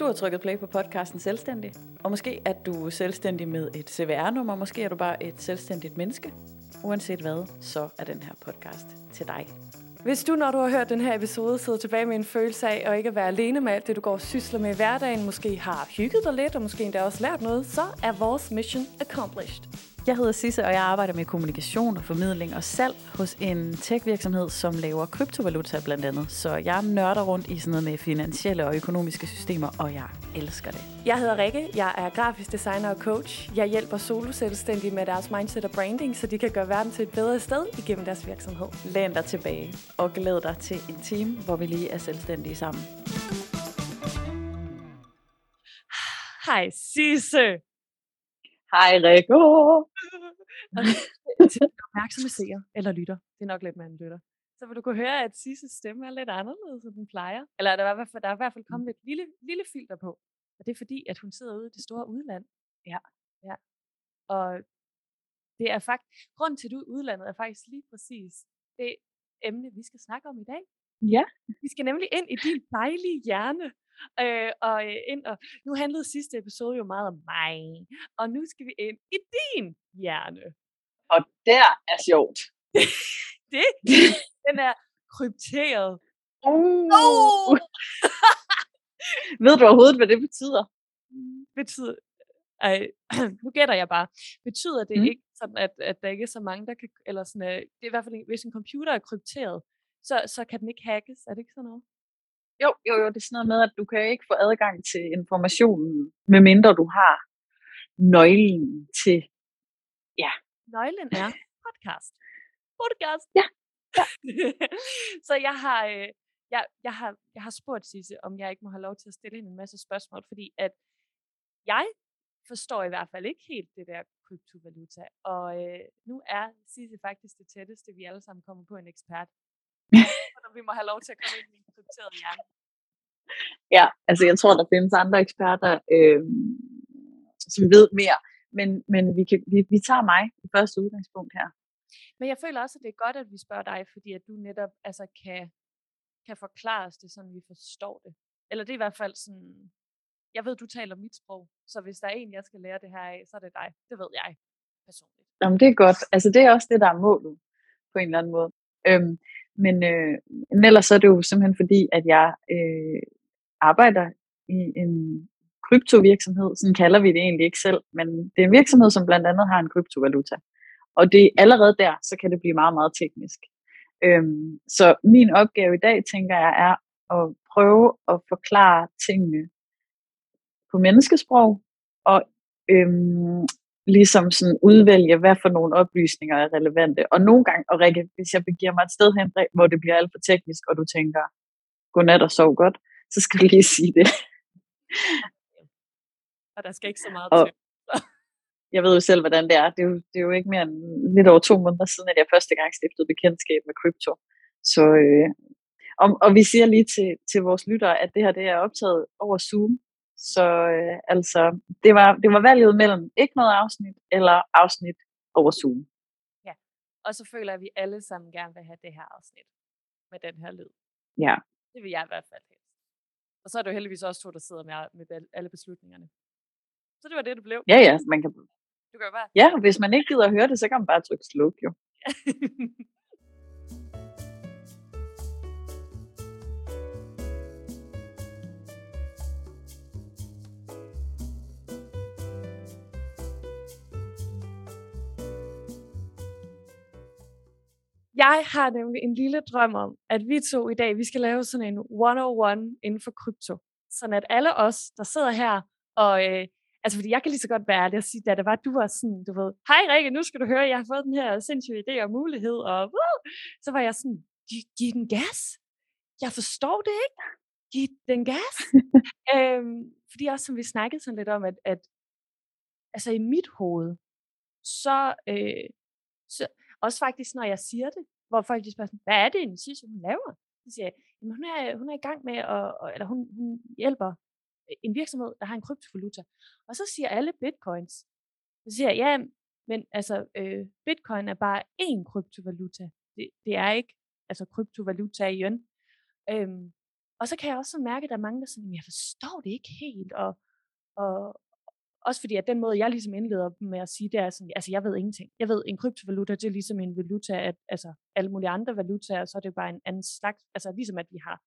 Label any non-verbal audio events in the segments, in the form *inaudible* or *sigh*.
Du har trykket play på podcasten Selvstændig, og måske er du selvstændig med et CVR-nummer, måske er du bare et selvstændigt menneske. Uanset hvad, så er den her podcast til dig. Hvis du, når du har hørt den her episode, sidder tilbage med en følelse af at ikke være alene med alt det, du går og sysler med i hverdagen, måske har hygget dig lidt, og måske endda også lært noget, så er vores mission accomplished. Jeg hedder Sisse, og jeg arbejder med kommunikation og formidling og salg hos en tech-virksomhed, som laver kryptovaluta blandt andet. Så jeg nørder rundt i sådan noget med finansielle og økonomiske systemer, og jeg elsker det. Jeg hedder Rikke, jeg er grafisk designer og coach. Jeg hjælper solo-selvstændige med deres mindset og branding, så de kan gøre verden til et bedre sted igennem deres virksomhed. Læn dig tilbage og glæd dig til en time, hvor vi lige er selvstændige sammen. Hej Sisse! Hej Rikke. *laughs* til opmærksomme seer eller lytter, det er nok lidt en lytter, så vil du kunne høre, at Sisses stemme er lidt anderledes, end den plejer. Eller der er, i hvert fald, der er i hvert fald kommet et lille, lille filter på. Og det er fordi, at hun sidder ude i det store udland. Ja. ja. Og det er faktisk, grund til, at du er udlandet, er faktisk lige præcis det emne, vi skal snakke om i dag. Ja. Vi skal nemlig ind i din dejlige hjerne. Øh, og øh, ind og nu handlede sidste episode jo meget om mig, og nu skal vi ind i din hjerne. Og der er sjovt. *laughs* det, den er krypteret. Oh. Oh! *laughs* Ved du overhovedet, hvad det betyder? Betyder, ej, *clears throat* nu gætter jeg bare. Betyder det mm. ikke sådan, at, at der ikke er så mange, der kan, eller sådan, uh, det er i hvert fald, hvis en computer er krypteret, så, så kan den ikke hackes, er det ikke sådan noget? Jo, jo, jo, det er sådan noget med, at du kan ikke få adgang til informationen, medmindre du har nøglen til, ja. Nøglen er podcast. Podcast. Ja. ja. *laughs* så jeg har, øh, jeg, jeg, har, jeg har spurgt Sisse, om jeg ikke må have lov til at stille hende en masse spørgsmål, fordi at jeg forstår i hvert fald ikke helt det der kryptovaluta. Og øh, nu er Sisse faktisk det tætteste, vi alle sammen kommer på en ekspert. *laughs* og vi må have lov til at komme ind i en krypteret hjerne. Ja, altså jeg tror, der findes andre eksperter, øh, som ved mere. Men, men vi, kan, vi, vi tager mig i første udgangspunkt her. Men jeg føler også, at det er godt, at vi spørger dig, fordi at du netop altså, kan, kan forklare os det, sådan vi forstår det. Eller det er i hvert fald sådan, jeg ved, du taler mit sprog, så hvis der er en, jeg skal lære det her af, så er det dig. Det ved jeg personligt. Jamen, det er godt. Altså, det er også det, der er målet på en eller anden måde. Øhm, men, øh, men ellers så er det jo simpelthen fordi, at jeg øh, arbejder i en kryptovirksomhed, sådan kalder vi det egentlig ikke selv, men det er en virksomhed, som blandt andet har en kryptovaluta. Og det er allerede der, så kan det blive meget, meget teknisk. Øhm, så min opgave i dag, tænker jeg, er at prøve at forklare tingene på menneskesprog, og øhm, ligesom sådan udvælge, hvad for nogle oplysninger er relevante. Og nogle gange, og Rikke, hvis jeg begiver mig et sted hen, hvor det bliver alt for teknisk, og du tænker, godnat og sov godt, så skal du lige sige det. *laughs* Og der skal ikke så meget og, til. *laughs* jeg ved jo selv, hvordan det er. Det er, jo, det er jo ikke mere end lidt over to måneder siden, at jeg første gang stiftede bekendtskab med krypto. Så, øh, og, og vi siger lige til, til vores lyttere, at det her det er optaget over Zoom. Så øh, altså, det var, det var valget mellem ikke noget afsnit, eller afsnit over Zoom. Ja, og så føler jeg, at vi alle sammen gerne vil have det her afsnit med den her lyd. Ja. Det vil jeg i hvert fald helst. Og så er det jo heldigvis også to, der sidder med, med alle beslutningerne. Så det var det, det blev. Ja, ja, man kan... Du kan bare... Ja, hvis man ikke gider at høre det, så kan man bare trykke sluk, jo. *laughs* Jeg har nemlig en lille drøm om, at vi to i dag, vi skal lave sådan en 101 inden for krypto. Sådan at alle os, der sidder her, og øh, altså fordi jeg kan lige så godt være ærlig og sige, da det var, du var sådan, du ved, hej Rikke, nu skal du høre, jeg har fået den her sindssyge idé og mulighed, og uh, så var jeg sådan, giv, giv den gas. Jeg forstår det ikke. Giv den gas. *laughs* øhm, fordi også som vi snakkede sådan lidt om, at, at altså i mit hoved, så, øh, så også faktisk, når jeg siger det, hvor folk de spørger sådan, hvad er det, en sidste, hun laver? Så siger jeg, jamen, hun, er, hun er i gang med, at, eller hun, hun hjælper øh, en virksomhed, der har en kryptovaluta. Og så siger alle bitcoins. Så siger jeg, ja, men altså, øh, bitcoin er bare én kryptovaluta. Det, det er ikke altså kryptovaluta igen. Øhm, Og så kan jeg også mærke, at der er mange, der siger, jeg forstår det ikke helt, og, og også fordi, at den måde, jeg ligesom indleder med at sige, det er sådan, altså jeg ved ingenting. Jeg ved, en kryptovaluta, det er ligesom en valuta, at altså alle mulige andre valutaer, så er det bare en anden slags, altså ligesom at vi har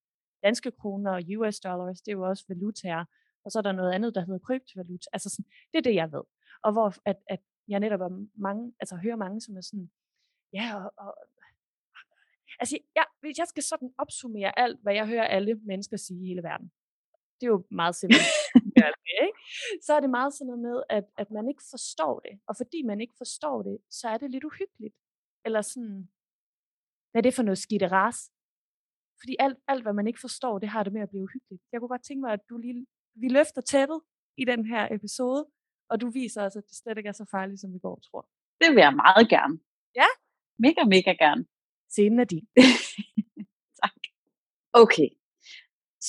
danske kroner og US dollars, det er jo også valutaer, og så er der noget andet, der hedder kryptovaluta. Altså sådan, det er det, jeg ved. Og hvor at, at jeg netop er mange, altså hører mange, som er sådan, ja, og, og altså jeg, hvis jeg skal sådan opsummere alt, hvad jeg hører alle mennesker sige i hele verden, det er jo meget simpelt, *laughs* ikke? så er det meget sådan noget med, at, at man ikke forstår det. Og fordi man ikke forstår det, så er det lidt uhyggeligt. Eller sådan, hvad er det for noget skidt ras? Fordi alt, alt, hvad man ikke forstår, det har det med at blive uhyggeligt. Jeg kunne godt tænke mig, at du lige, vi løfter tæppet i den her episode, og du viser os, at det slet ikke er så farligt, som vi går tror. Det vil jeg meget gerne. Ja? Mega, mega gerne. Scenen er din. *laughs* tak. Okay.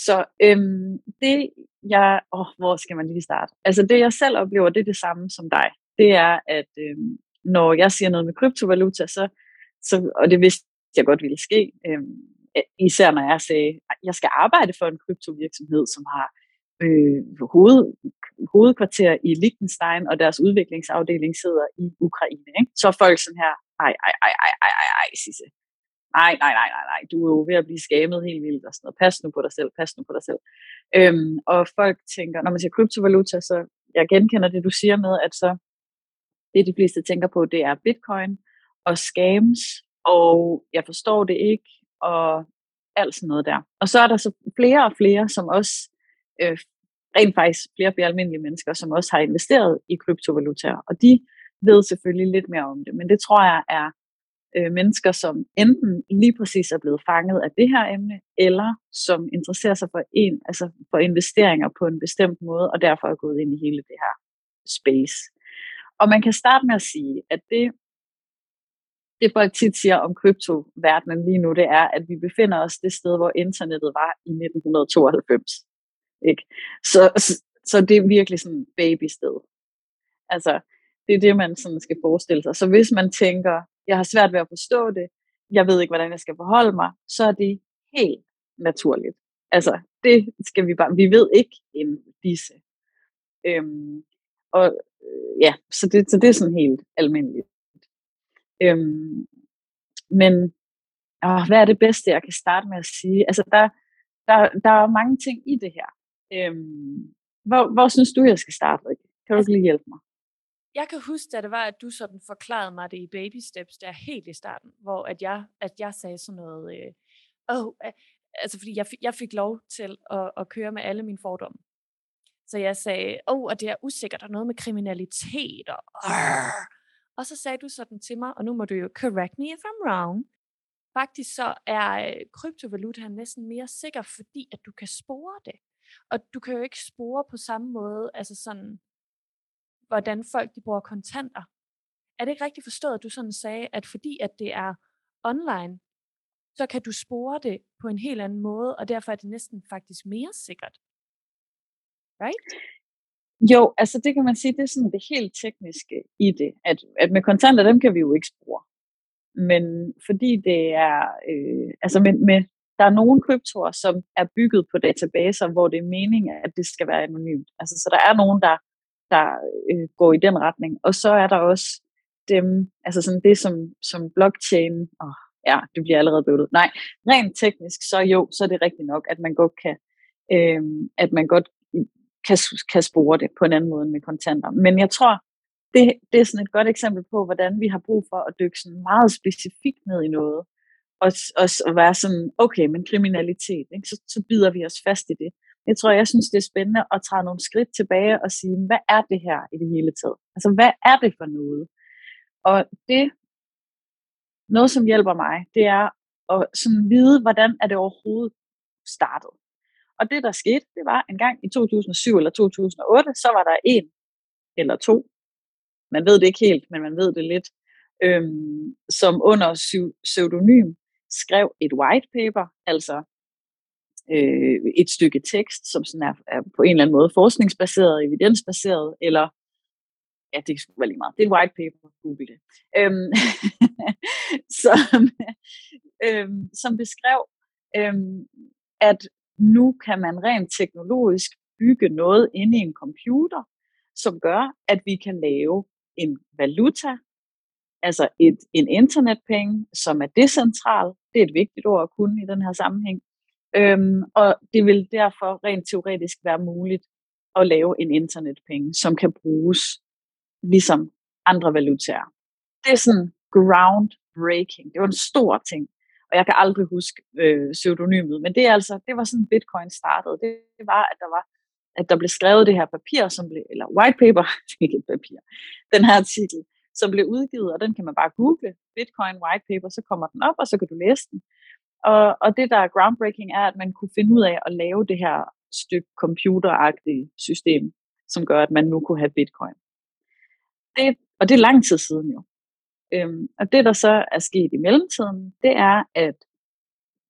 Så øhm, det jeg, åh, hvor skal man lige starte? Altså det jeg selv oplever, det er det samme som dig. Det er, at øh, når jeg siger noget med kryptovaluta, så, så, og det vidste jeg godt ville ske, øh, især når jeg sagde, at jeg skal arbejde for en kryptovirksomhed, som har øh, hoved, hovedkvarter i Liechtenstein, og deres udviklingsafdeling sidder i Ukraine. Ikke? Så er folk sådan her, ej, ej, ej, ej, ej, ej, ej, Sisse. Nej, nej, nej, nej, nej, du er jo ved at blive skamet helt vildt og sådan noget. Pas nu på dig selv, pas nu på dig selv. Øhm, og folk tænker, når man siger kryptovaluta, så jeg genkender det, du siger med, at så det, de fleste tænker på, det er bitcoin og scams, og jeg forstår det ikke, og alt sådan noget der. Og så er der så flere og flere, som også øh, rent faktisk flere og flere almindelige mennesker, som også har investeret i kryptovalutaer, og de ved selvfølgelig lidt mere om det, men det tror jeg er øh, mennesker, som enten lige præcis er blevet fanget af det her emne, eller som interesserer sig for en, altså for investeringer på en bestemt måde, og derfor er gået ind i hele det her space. Og man kan starte med at sige, at det, det folk tit siger om kryptoverdenen lige nu, det er, at vi befinder os det sted, hvor internettet var i 1992. Ikke? Så, så, så det er virkelig sådan et babysted. Altså, det er det, man sådan skal forestille sig. Så hvis man tænker, jeg har svært ved at forstå det, jeg ved ikke, hvordan jeg skal forholde mig, så er det helt naturligt. Altså, det skal vi bare, vi ved ikke end disse. Øhm, og øh, ja, så det, så det er sådan helt almindeligt. Øhm, men åh, hvad er det bedste, jeg kan starte med at sige? Altså, der, der, der er mange ting i det her. Øhm, hvor, hvor synes du, jeg skal starte, Rikke? Kan du altså, lige hjælpe mig? Jeg kan huske, at det var, at du sådan forklarede mig det i baby steps, der helt i starten, hvor at jeg, at jeg sagde sådan noget, øh, oh, altså fordi jeg jeg fik lov til at, at køre med alle mine fordomme. Så jeg sagde, åh, oh, at det er usikkert, der er noget med kriminalitet, og, arr. og så sagde du sådan til mig, og nu må du jo correct me if I'm wrong, faktisk så er øh, kryptovaluta næsten mere sikker, fordi at du kan spore det. Og du kan jo ikke spore på samme måde, altså sådan, hvordan folk de bruger kontanter. Er det ikke rigtigt forstået, at du sådan sagde, at fordi at det er online, så kan du spore det på en helt anden måde, og derfor er det næsten faktisk mere sikkert. Right? Jo, altså det kan man sige, det er sådan det helt tekniske i det, at, at med kontanter, dem kan vi jo ikke spore. Men fordi det er, øh, altså med, med, der er nogle kryptoer, som er bygget på databaser, hvor det er meningen, at det skal være anonymt. Altså så der er nogen, der der øh, går i den retning. Og så er der også dem, altså sådan det som, som blockchain, oh, ja, det bliver allerede bøvlet. Nej, rent teknisk, så jo, så er det rigtigt nok, at man godt kan, øh, at man godt kan, kan spore det på en anden måde med kontanter. Men jeg tror, det, det er sådan et godt eksempel på, hvordan vi har brug for at dykke sådan meget specifikt ned i noget. Og, og, og være sådan, okay, men kriminalitet, ikke? Så, så bider vi os fast i det. Jeg tror, jeg synes, det er spændende at træde nogle skridt tilbage og sige, hvad er det her i det hele taget? Altså, hvad er det for noget? Og det, noget som hjælper mig, det er at sådan vide, hvordan er det overhovedet startet. Og det, der skete, det var en gang i 2007 eller 2008, så var der en eller to, man ved det ikke helt, men man ved det lidt, øhm, som under pseudonym skrev et white paper, altså øh, et stykke tekst, som sådan er, er på en eller anden måde forskningsbaseret, evidensbaseret, eller ja, det skulle være lige meget. Det er et white paper, google det. Øhm, *laughs* som, øhm, som beskrev, øhm, at nu kan man rent teknologisk bygge noget inde i en computer, som gør, at vi kan lave en valuta, altså et, en internetpenge, som er decentral. Det er et vigtigt ord at kunne i den her sammenhæng. Øhm, og det vil derfor rent teoretisk være muligt at lave en internetpenge, som kan bruges ligesom andre valutaer. Det er sådan groundbreaking. Det var en stor ting. Og jeg kan aldrig huske øh, pseudonymet, men det er altså, det var sådan Bitcoin startede. Det, det var, at der var at der blev skrevet det her papir, som blev, eller white paper, *laughs* ikke et papir, den her artikel, som blev udgivet, og den kan man bare google, Bitcoin white paper, så kommer den op, og så kan du læse den. Og, og det, der er groundbreaking, er, at man kunne finde ud af at lave det her stykke computeragtige system, som gør, at man nu kunne have bitcoin. Det, og det er lang tid siden jo. Øhm, og det, der så er sket i mellemtiden, det er, at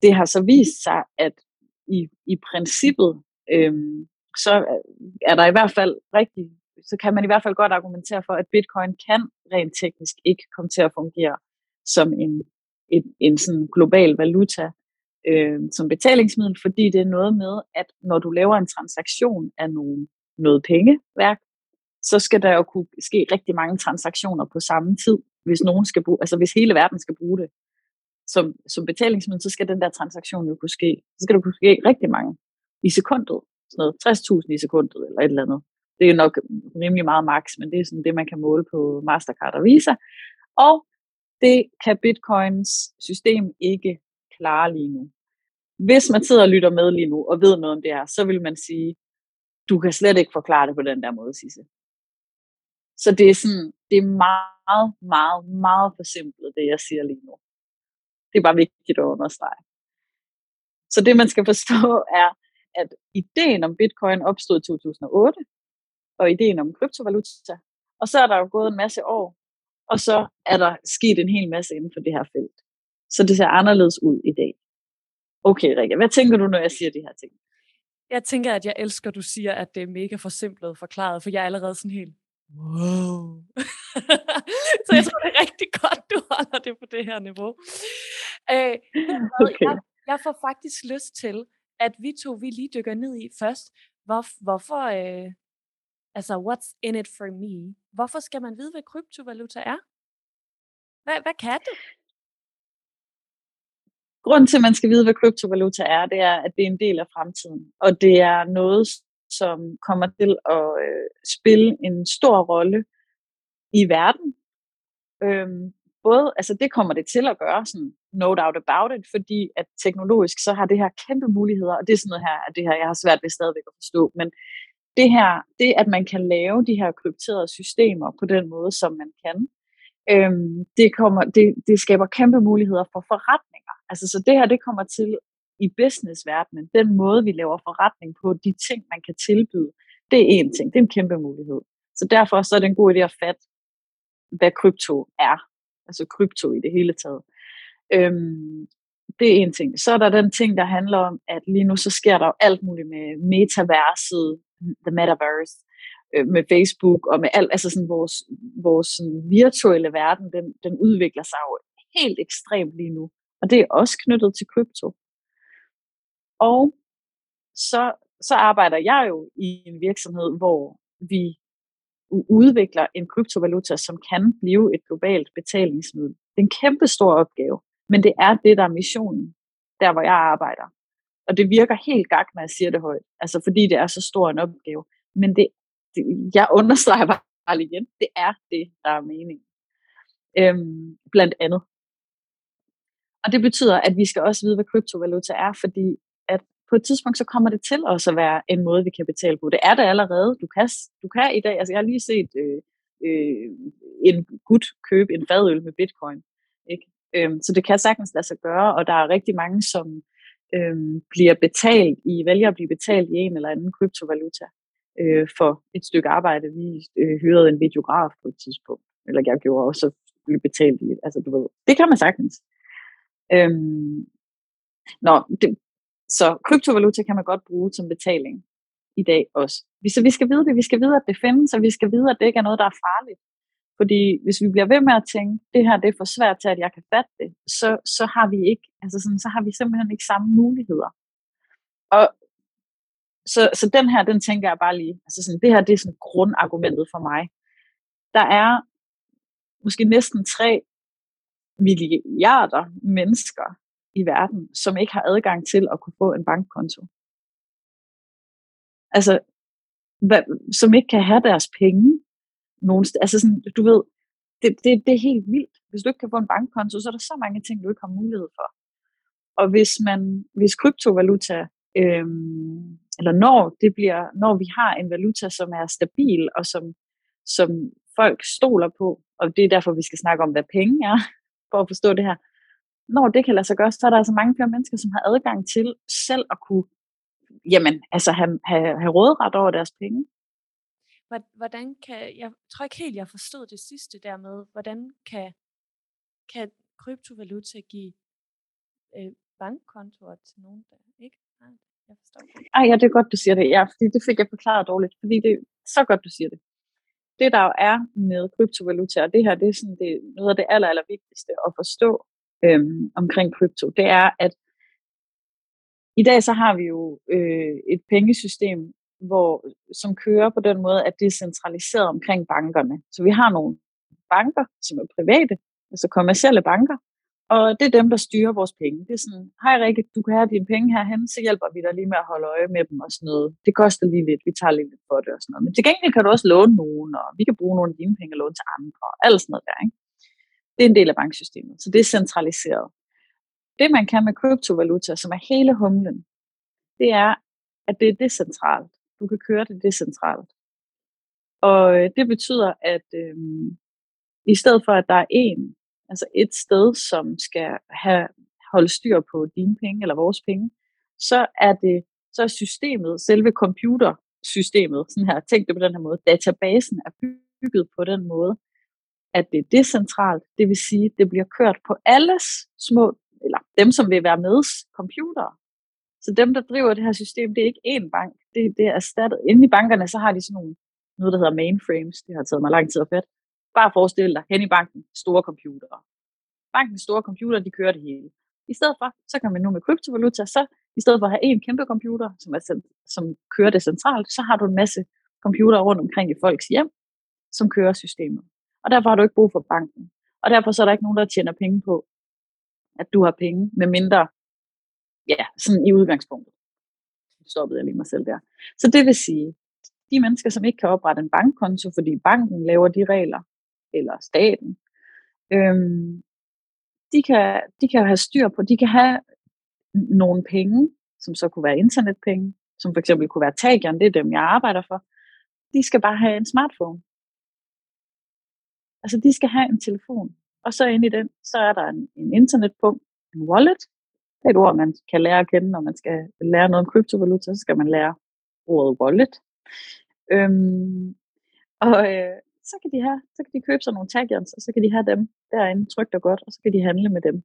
det har så vist sig, at i, i princippet, øhm, så er der i hvert fald rigtig, så kan man i hvert fald godt argumentere for, at bitcoin kan rent teknisk ikke komme til at fungere som en, en, en sådan global valuta øh, som betalingsmiddel, fordi det er noget med, at når du laver en transaktion af nogle, noget pengeværk, så skal der jo kunne ske rigtig mange transaktioner på samme tid, hvis nogen skal bruge, altså hvis hele verden skal bruge det som, som betalingsmiddel, så skal den der transaktion jo kunne ske. Så skal der kunne ske rigtig mange i sekundet, sådan noget 60.000 i sekundet eller et eller andet. Det er nok rimelig meget max, men det er sådan det, man kan måle på Mastercard og Visa. Og det kan Bitcoins system ikke klare lige nu. Hvis man sidder og lytter med lige nu og ved noget om det her, så vil man sige, du kan slet ikke forklare det på den der måde, Sisse. Så det er sådan, det er meget, meget, meget forsimplet, det jeg siger lige nu. Det er bare vigtigt at understrege. Så det man skal forstå *laughs* er, at ideen om bitcoin opstod i 2008, og ideen om kryptovaluta, og så er der jo gået en masse år, og så er der sket en hel masse inden for det her felt. Så det ser anderledes ud i dag. Okay, Rikke, hvad tænker du, når jeg siger de her ting? Jeg tænker, at jeg elsker, at du siger, at det er mega forsimplet forklaret, for jeg er allerede sådan helt, wow. *laughs* så jeg tror, det er rigtig godt, du holder det på det her niveau. Øh, okay. jeg, jeg får faktisk lyst til, at vi to, vi lige dykker ned i først, hvor, hvorfor, øh, altså, what's in it for me? Hvorfor skal man vide, hvad kryptovaluta er? Hvad, hvad kan det? Grunden til, at man skal vide, hvad kryptovaluta er, det er, at det er en del af fremtiden. Og det er noget, som kommer til at øh, spille en stor rolle i verden. Øhm, både, altså det kommer det til at gøre, sådan no doubt about it, fordi at teknologisk så har det her kæmpe muligheder, og det er sådan noget her, at det her, jeg har svært ved stadigvæk at forstå, men det her, det at man kan lave de her krypterede systemer på den måde, som man kan, øhm, det, kommer, det, det skaber kæmpe muligheder for forretninger. Altså så det her, det kommer til i businessverdenen, den måde vi laver forretning på, de ting man kan tilbyde, det er en ting, det er en kæmpe mulighed. Så derfor så er det en god idé at fatte, hvad krypto er, altså krypto i det hele taget. Øhm, det er en ting. Så er der den ting, der handler om, at lige nu så sker der jo alt muligt med metaverset, the metaverse, øh, med Facebook og med alt, altså sådan vores, vores sådan virtuelle verden, den, den udvikler sig jo helt ekstremt lige nu. Og det er også knyttet til krypto. Og så, så arbejder jeg jo i en virksomhed, hvor vi udvikler en kryptovaluta, som kan blive et globalt betalingsmiddel. Det er en kæmpe stor opgave, men det er det, der er missionen, der hvor jeg arbejder. Og det virker helt gak, når jeg siger det højt, altså fordi det er så stor en opgave. Men det, det jeg understreger bare igen, det er det, der er meningen. Øhm, blandt andet. Og det betyder, at vi skal også vide, hvad kryptovaluta er, fordi på et tidspunkt, så kommer det til også at være en måde, vi kan betale på. Det er det allerede. Du kan, du kan i dag, altså jeg har lige set øh, øh, en gut købe en fadøl med bitcoin. Ikke? Øhm, så det kan sagtens lade sig gøre, og der er rigtig mange, som øh, bliver betalt i, vælger at blive betalt i en eller anden kryptovaluta øh, for et stykke arbejde. Vi øh, hyrede en videograf på et tidspunkt, eller jeg gjorde også blive betalt i, altså du ved, det kan man sagtens. Øhm, Nå, det, så kryptovaluta kan man godt bruge som betaling i dag også. Så vi skal vide det, vi skal vide, at det findes, og vi skal vide, at det ikke er noget, der er farligt. Fordi hvis vi bliver ved med at tænke, det her det er for svært til, at jeg kan fatte det, så, så har vi ikke, altså sådan, så har vi simpelthen ikke samme muligheder. Og så, så den her, den tænker jeg bare lige, altså sådan, det her, det er sådan grundargumentet for mig. Der er måske næsten 3 milliarder mennesker i verden, som ikke har adgang til at kunne få en bankkonto. Altså, hvad, som ikke kan have deres penge nogen. Altså sådan, du ved, det, det, det er helt vildt. Hvis du ikke kan få en bankkonto, så er der så mange ting, du ikke har mulighed for. Og hvis man, hvis kryptovaluta, øhm, eller når det bliver, når vi har en valuta, som er stabil, og som, som folk stoler på, og det er derfor, vi skal snakke om, hvad penge er, *laughs* for at forstå det her. Når det kan lade sig gøre, så er der altså mange flere mennesker, som har adgang til selv at kunne jamen, altså have, have, have råderet over deres penge. Hvordan kan, jeg tror ikke helt, jeg forstod det sidste der med, hvordan kan, kan kryptovaluta give øh, bankkontoer til nogen, der ikke har det? Jeg forstår det. Ej, ja, det er godt, du siger det. Ja, fordi det fik jeg forklaret dårligt, fordi det er så godt, du siger det. Det, der jo er med kryptovaluta, og det her, det er sådan det, noget af det aller, aller vigtigste at forstå øhm, omkring krypto, det er, at i dag så har vi jo øh, et pengesystem, hvor, som kører på den måde, at det er centraliseret omkring bankerne. Så vi har nogle banker, som er private, altså kommercielle banker, og det er dem, der styrer vores penge. Det er sådan, hej Rikke, du kan have dine penge herhen, så hjælper vi dig lige med at holde øje med dem og sådan noget. Det koster lige lidt, vi tager lige lidt for det og sådan noget. Men til gengæld kan du også låne nogen, og vi kan bruge nogle af dine penge og låne til andre, og alt sådan noget der. Ikke? Det er en del af banksystemet, så det er centraliseret. Det man kan med kryptovaluta, som er hele humlen, det er, at det er decentralt. Du kan køre det decentralt. Og øh, det betyder, at øh, i stedet for, at der er en, altså et sted, som skal have holde styr på dine penge eller vores penge, så er det så er systemet, selve computersystemet, sådan her, tænk det på den her måde, databasen er bygget på den måde, at det er decentralt, det vil sige, det bliver kørt på alles små, eller dem, som vil være med, computere. Så dem, der driver det her system, det er ikke én bank, det, det er erstattet. Inde i bankerne, så har de sådan nogle, noget, der hedder mainframes, det har taget mig lang tid at fatte. Bare forestil dig, hen i banken, store computere. Bankens store computer, de kører det hele. I stedet for, så kan man nu med kryptovaluta, så i stedet for at have en kæmpe computer, som, er, som kører det centralt, så har du en masse computere rundt omkring i folks hjem, som kører systemet. Og derfor har du ikke brug for banken. Og derfor så er der ikke nogen, der tjener penge på, at du har penge, med mindre, ja, sådan i udgangspunktet. Nu stoppede jeg lige mig selv der. Så det vil sige, de mennesker, som ikke kan oprette en bankkonto, fordi banken laver de regler, eller staten, øhm, de, kan, de kan have styr på, de kan have nogle penge, som så kunne være internetpenge, som for eksempel kunne være tageren, det er dem, jeg arbejder for. De skal bare have en smartphone. Altså, de skal have en telefon. Og så ind i den, så er der en, en internetpunkt, en wallet. Det er et ord, man kan lære at kende, når man skal lære noget om kryptovaluta, så skal man lære ordet wallet. Øhm, og øh, så kan de have, så kan de købe sig nogle taggons, og så kan de have dem derinde trygt og godt, og så kan de handle med dem.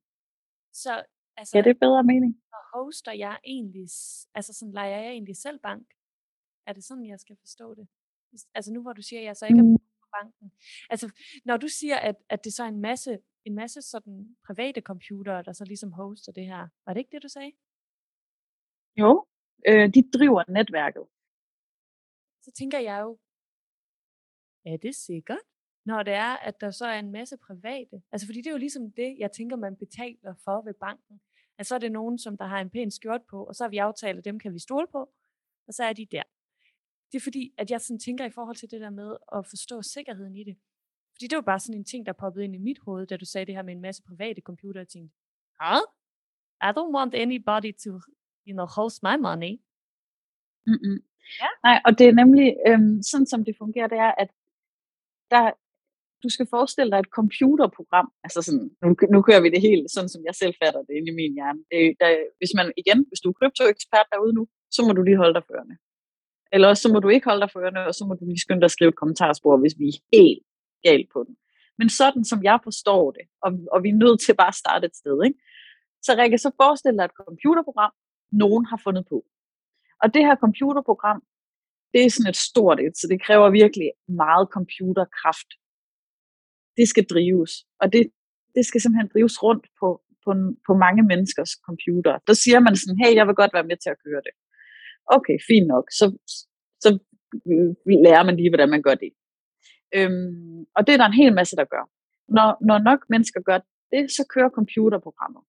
Så altså, ja, det er bedre mening. Så hoster jeg egentlig, altså sådan leger jeg egentlig selv bank? Er det sådan, jeg skal forstå det? Altså nu hvor du siger, at jeg så ikke er mm. på banken. Altså når du siger, at, at det så er en masse, en masse sådan private computere, der så ligesom hoster det her. Var det ikke det, du sagde? Jo, øh, de driver netværket. Så tænker jeg jo, er det sikkert? Når det er, at der så er en masse private. Altså fordi det er jo ligesom det, jeg tænker, man betaler for ved banken. At så er det nogen, som der har en pæn skjort på, og så har vi aftalt, at dem kan vi stole på, og så er de der. Det er fordi, at jeg sådan tænker i forhold til det der med at forstå sikkerheden i det. Fordi det var bare sådan en ting, der poppede ind i mit hoved, da du sagde det her med en masse private computere. Jeg tænkte, huh? I don't want anybody to, you know, host my money. Mm-mm. Ja. Nej, og det er nemlig, øhm, sådan som det fungerer, det er, at der, du skal forestille dig et computerprogram, altså sådan, nu, nu kører vi det helt, sådan som jeg selv fatter det inde i min hjerne. Det, der, hvis man igen, hvis du er kryptoekspert derude nu, så må du lige holde dig førende. Eller også så må du ikke holde dig førende, og så må du lige skynde dig at skrive et kommentarspor, hvis vi er helt galt på den. Men sådan som jeg forstår det, og, og vi er nødt til bare at starte et sted, ikke? så Rikke, så forestil dig et computerprogram, nogen har fundet på. Og det her computerprogram, det er sådan et stort et, så det kræver virkelig meget computerkraft. Det skal drives, og det, det skal simpelthen drives rundt på, på, på mange menneskers computer. Der siger man sådan, hey, jeg vil godt være med til at køre det. okay, fint nok, så, så mm, mm, lærer man lige, hvordan man gør det. Øhm, og det er der en hel masse, der gør. Når, når nok mennesker gør det, så kører computerprogrammet.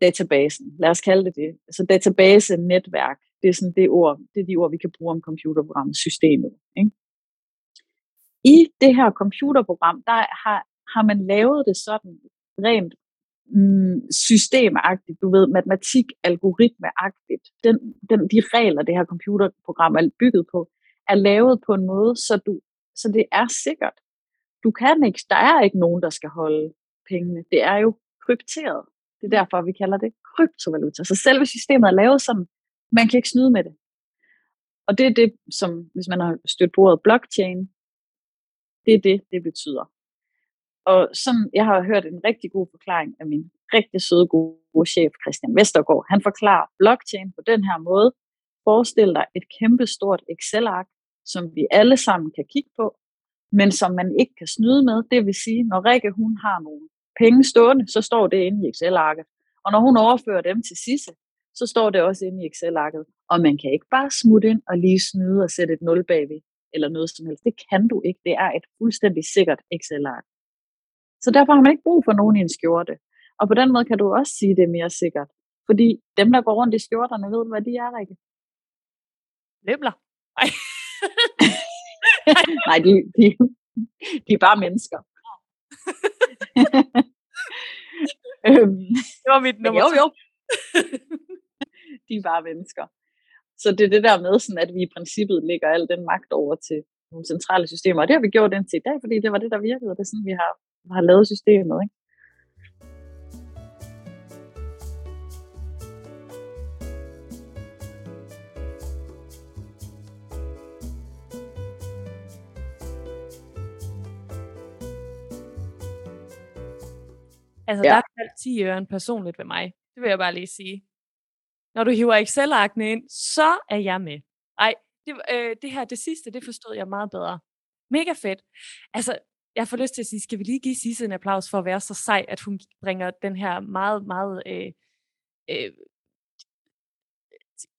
Databasen, lad os kalde det det. Så database, netværk, det er sådan det ord, det er de ord, vi kan bruge om computerprogrammet, systemet. Ikke? I det her computerprogram, der har, har man lavet det sådan rent mm, systemagtigt, du ved, matematik, algoritmeagtigt. Den, den, de regler, det her computerprogram er bygget på, er lavet på en måde, så, du, så det er sikkert. Du kan ikke, der er ikke nogen, der skal holde pengene. Det er jo krypteret. Det er derfor, vi kalder det kryptovaluta. Så selve systemet er lavet sådan, man kan ikke snyde med det. Og det er det, som hvis man har stødt på ordet blockchain, det er det, det betyder. Og sådan, jeg har hørt en rigtig god forklaring af min rigtig søde gode chef, Christian Vestergaard. Han forklarer blockchain på den her måde. Forestil dig et kæmpe stort Excel-ark, som vi alle sammen kan kigge på, men som man ikke kan snyde med. Det vil sige, når Rikke hun har nogle penge stående, så står det inde i Excel-arket. Og når hun overfører dem til Sisse, så står det også inde i Excel-arket. Og man kan ikke bare smutte ind og lige snyde og sætte et nul bagved, eller noget som helst. Det kan du ikke. Det er et fuldstændig sikkert Excel-ark. Så derfor har man ikke brug for nogen i en skjorte. Og på den måde kan du også sige, det er mere sikkert. Fordi dem, der går rundt i skjorterne, ved hvad de er, Rikke? Løbler. Nej. *laughs* Nej, de, de, de er bare mennesker. *laughs* øhm, det var mit nummer Jo, jo. de er bare mennesker. Så det er det der med, sådan, at vi i princippet lægger al den magt over til nogle centrale systemer. Og det har vi gjort indtil i dag, fordi det var det, der virkede. Det er sådan, vi har, har lavet systemet. Ikke? Altså, ja. der faldt 10 øre personligt ved mig. Det vil jeg bare lige sige. Når du hiver Excel-arkene ind, så er jeg med. Ej, det, øh, det her, det sidste, det forstod jeg meget bedre. Mega fedt. Altså, jeg får lyst til at sige, skal vi lige give Sisse en applaus for at være så sej, at hun bringer den her meget, meget øh, øh,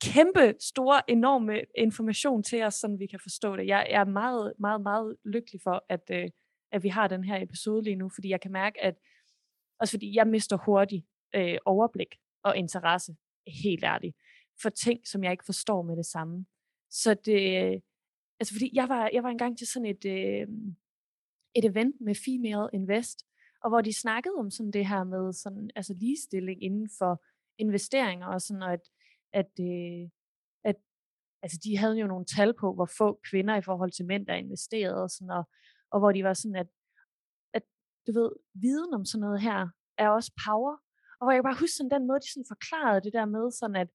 kæmpe, store, enorme information til os, så vi kan forstå det. Jeg, jeg er meget, meget, meget lykkelig for, at, øh, at vi har den her episode lige nu, fordi jeg kan mærke, at også fordi jeg mister hurtigt øh, overblik og interesse, helt ærligt, for ting, som jeg ikke forstår med det samme. Så det, øh, altså fordi jeg var, jeg var engang til sådan et, øh, et event med Female Invest, og hvor de snakkede om sådan det her med sådan, altså ligestilling inden for investeringer, og sådan, og at, at, øh, at altså de havde jo nogle tal på, hvor få kvinder i forhold til mænd, der investerede, og, sådan, og, og hvor de var sådan, at du ved, viden om sådan noget her, er også power. Og hvor jeg bare husker sådan den måde, de sådan forklarede det der med, sådan at,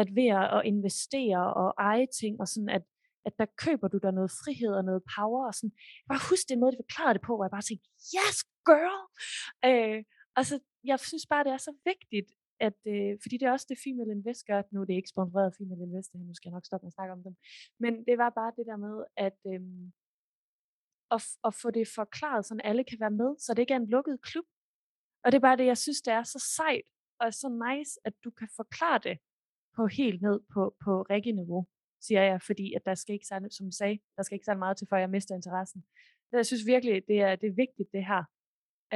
at ved at investere og eje ting, og sådan at, at der køber du der noget frihed og noget power, og sådan, jeg bare huske den måde, de forklarede det på, hvor jeg bare tænkte, yes girl! Øh, altså, jeg synes bare, det er så vigtigt, at, øh, fordi det er også det Female Invest gør, nu er det ikke sponsoreret Female Invest, nu skal jeg nok stoppe med at snakke om dem, men det var bare det der med, at, øh, at, at få det forklaret, så alle kan være med, så det ikke er en lukket klub. Og det er bare det, jeg synes, det er så sejt og så nice, at du kan forklare det på helt ned på, på niveau siger jeg, fordi at der skal ikke særlig, som sagde, der skal ikke særlig meget til, før jeg mister interessen. Jeg synes virkelig, det er, det er vigtigt, det her.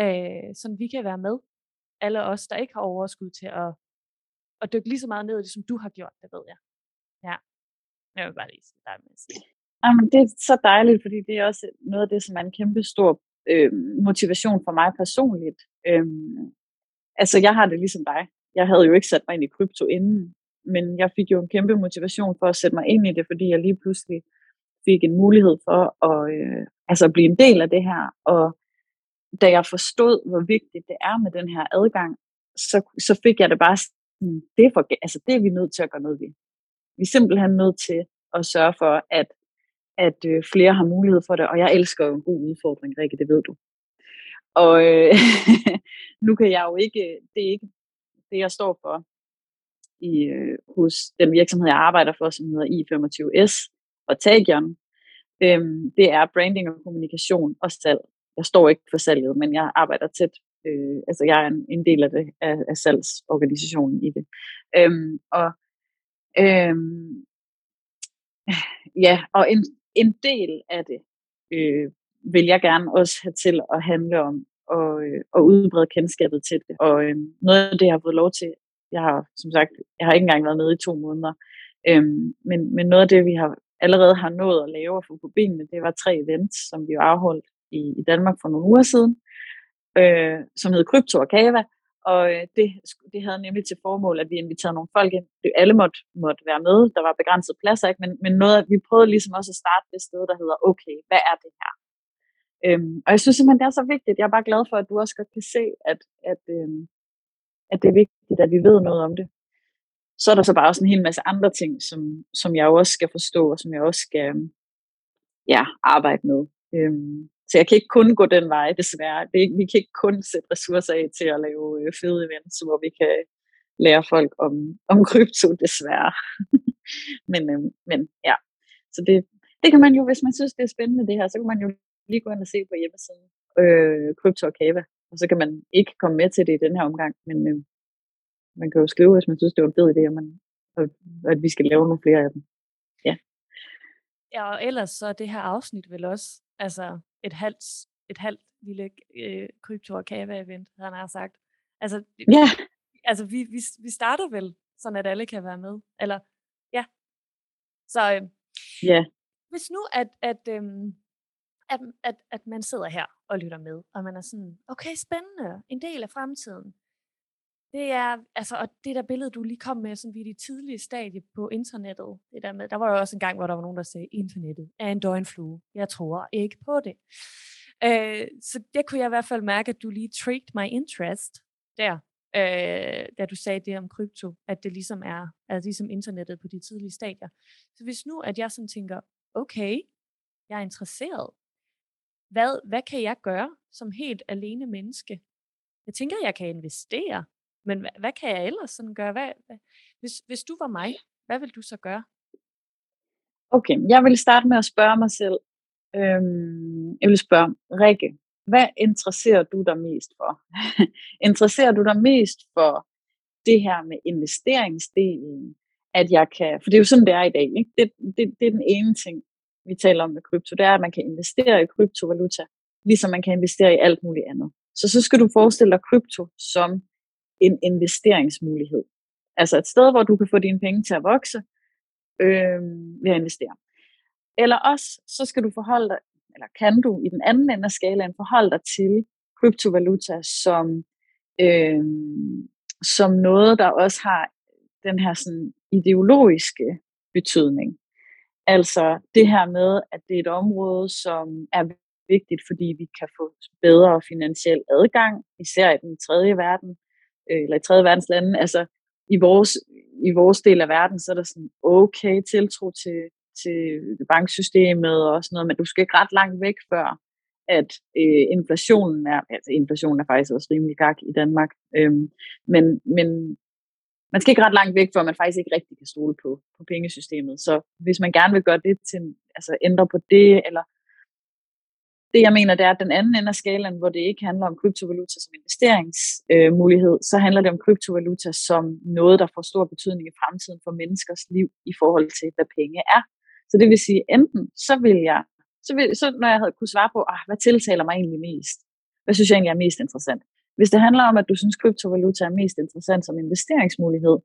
Øh, så vi kan være med. Alle os, der ikke har overskud til at, at dykke lige så meget ned i det, som du har gjort, det ved jeg. Ja. Jeg vil bare lige sige, der med at sige. Jamen, det er så dejligt, fordi det er også noget af det, som er en kæmpe stor øh, motivation for mig personligt. Øh, altså, jeg har det ligesom dig. Jeg havde jo ikke sat mig ind i krypto inden, men jeg fik jo en kæmpe motivation for at sætte mig ind i det, fordi jeg lige pludselig fik en mulighed for at øh, altså blive en del af det her. Og da jeg forstod, hvor vigtigt det er med den her adgang, så, så fik jeg det bare sådan, det er, for, altså, det er vi nødt til at gøre noget ved. Vi er simpelthen nødt til at sørge for, at at øh, flere har mulighed for det, og jeg elsker jo en god udfordring, Rikke, det ved du. Og øh, *laughs* nu kan jeg jo ikke, det er ikke det, jeg står for i, øh, hos den virksomhed, jeg arbejder for, som hedder I25S og Tagion. Øhm, det er branding og kommunikation og salg. Jeg står ikke for salget, men jeg arbejder tæt. Øh, altså jeg er en, en del af det, af, af salgsorganisationen i det. Øhm, og Øhm, ja, og en, en del af det øh, vil jeg gerne også have til at handle om og, øh, og udbrede kendskabet til det. Og øh, noget af det, jeg har fået lov til, jeg har som sagt, jeg har ikke engang været med i to måneder, øh, men, men noget af det, vi har allerede har nået at lave og få på benene, det var tre events, som vi jo afholdt i, i Danmark for nogle uger siden, øh, som hed Krypto og Kava, og øh, det, det havde nemlig til formål, at vi inviterede nogle folk ind. Det Alle måtte, måtte være med. Der var begrænset pladser, ikke? Men, men noget, vi prøvede ligesom også at starte det sted, der hedder, okay, hvad er det her? Øhm, og jeg synes simpelthen, det er så vigtigt. Jeg er bare glad for, at du også godt kan se, at, at, øhm, at det er vigtigt, at vi ved noget om det. Så er der så bare også en hel masse andre ting, som, som jeg også skal forstå, og som jeg også skal øhm, ja, arbejde med. Øhm, så jeg kan ikke kun gå den vej, desværre. Det er, vi kan ikke kun sætte ressourcer af til at lave øh, fede events, hvor vi kan lære folk om, om krypto, desværre. *laughs* men, øh, men ja, så det, det kan man jo, hvis man synes, det er spændende det her, så kan man jo lige gå ind og se på hjemmesiden øh, Crypto og Kava, og så kan man ikke komme med til det i den her omgang, men øh, man kan jo skrive, hvis man synes, det var en fed idé, og, man, og, at vi skal lave nogle flere af dem. Ja. Ja, og ellers så er det her afsnit vel også altså et halvt, et halvt lille øh, krypto- og kava-event, han har sagt. Altså, ja. altså vi, vi, vi starter vel, sådan at alle kan være med. Eller, ja. Så øh, ja. hvis nu, at, at, øh, at, at, at man sidder her og lytter med, og man er sådan, okay, spændende, en del af fremtiden. Det er, altså, og det der billede, du lige kom med, som vi i de tidlige stadie på internettet, det der med, der var jo også en gang, hvor der var nogen, der sagde, internettet er en døgnflue. Jeg tror ikke på det. Øh, så det kunne jeg i hvert fald mærke, at du lige tricked my interest der, øh, da du sagde det om krypto, at det ligesom er, altså ligesom internettet på de tidlige stadier. Så hvis nu, at jeg sådan tænker, okay, jeg er interesseret, hvad, hvad kan jeg gøre som helt alene menneske? Jeg tænker, jeg kan investere, men hvad, hvad kan jeg ellers sådan gøre? Hvad, hvad, hvis, hvis du var mig, hvad vil du så gøre? Okay, jeg vil starte med at spørge mig selv. Øhm, jeg vil spørge, Rikke, hvad interesserer du dig mest for? *laughs* interesserer du dig mest for det her med investeringsdelen? At jeg kan, for det er jo sådan, det er i dag. Ikke? Det, det, det er den ene ting, vi taler om med krypto. Det er, at man kan investere i kryptovaluta, ligesom man kan investere i alt muligt andet. Så så skal du forestille dig krypto som en investeringsmulighed. Altså et sted, hvor du kan få dine penge til at vokse øh, ved at investere. Eller også, så skal du forholde dig, eller kan du i den anden ende af skalaen forholde dig til kryptovaluta som, øh, som noget, der også har den her sådan ideologiske betydning. Altså det her med, at det er et område, som er vigtigt, fordi vi kan få bedre finansiel adgang, især i den tredje verden, Øh, eller i tredje verdens lande, altså i vores, i vores del af verden, så er der sådan okay tiltro til, til banksystemet og sådan noget, men du skal ikke ret langt væk før, at øh, inflationen er, altså inflationen er faktisk også rimelig gak i Danmark, øhm, men, men man skal ikke ret langt væk, før man faktisk ikke rigtig kan stole på, på pengesystemet. Så hvis man gerne vil gøre det til, altså ændre på det, eller det jeg mener, det er, at den anden ende af skalaen, hvor det ikke handler om kryptovaluta som investeringsmulighed, øh, så handler det om kryptovaluta som noget, der får stor betydning i fremtiden for menneskers liv i forhold til, hvad penge er. Så det vil sige, enten så vil jeg, så, vil, så når jeg havde kunne svare på, ah, hvad tiltaler mig egentlig mest? Hvad synes jeg egentlig er mest interessant? Hvis det handler om, at du synes, kryptovaluta er mest interessant som investeringsmulighed,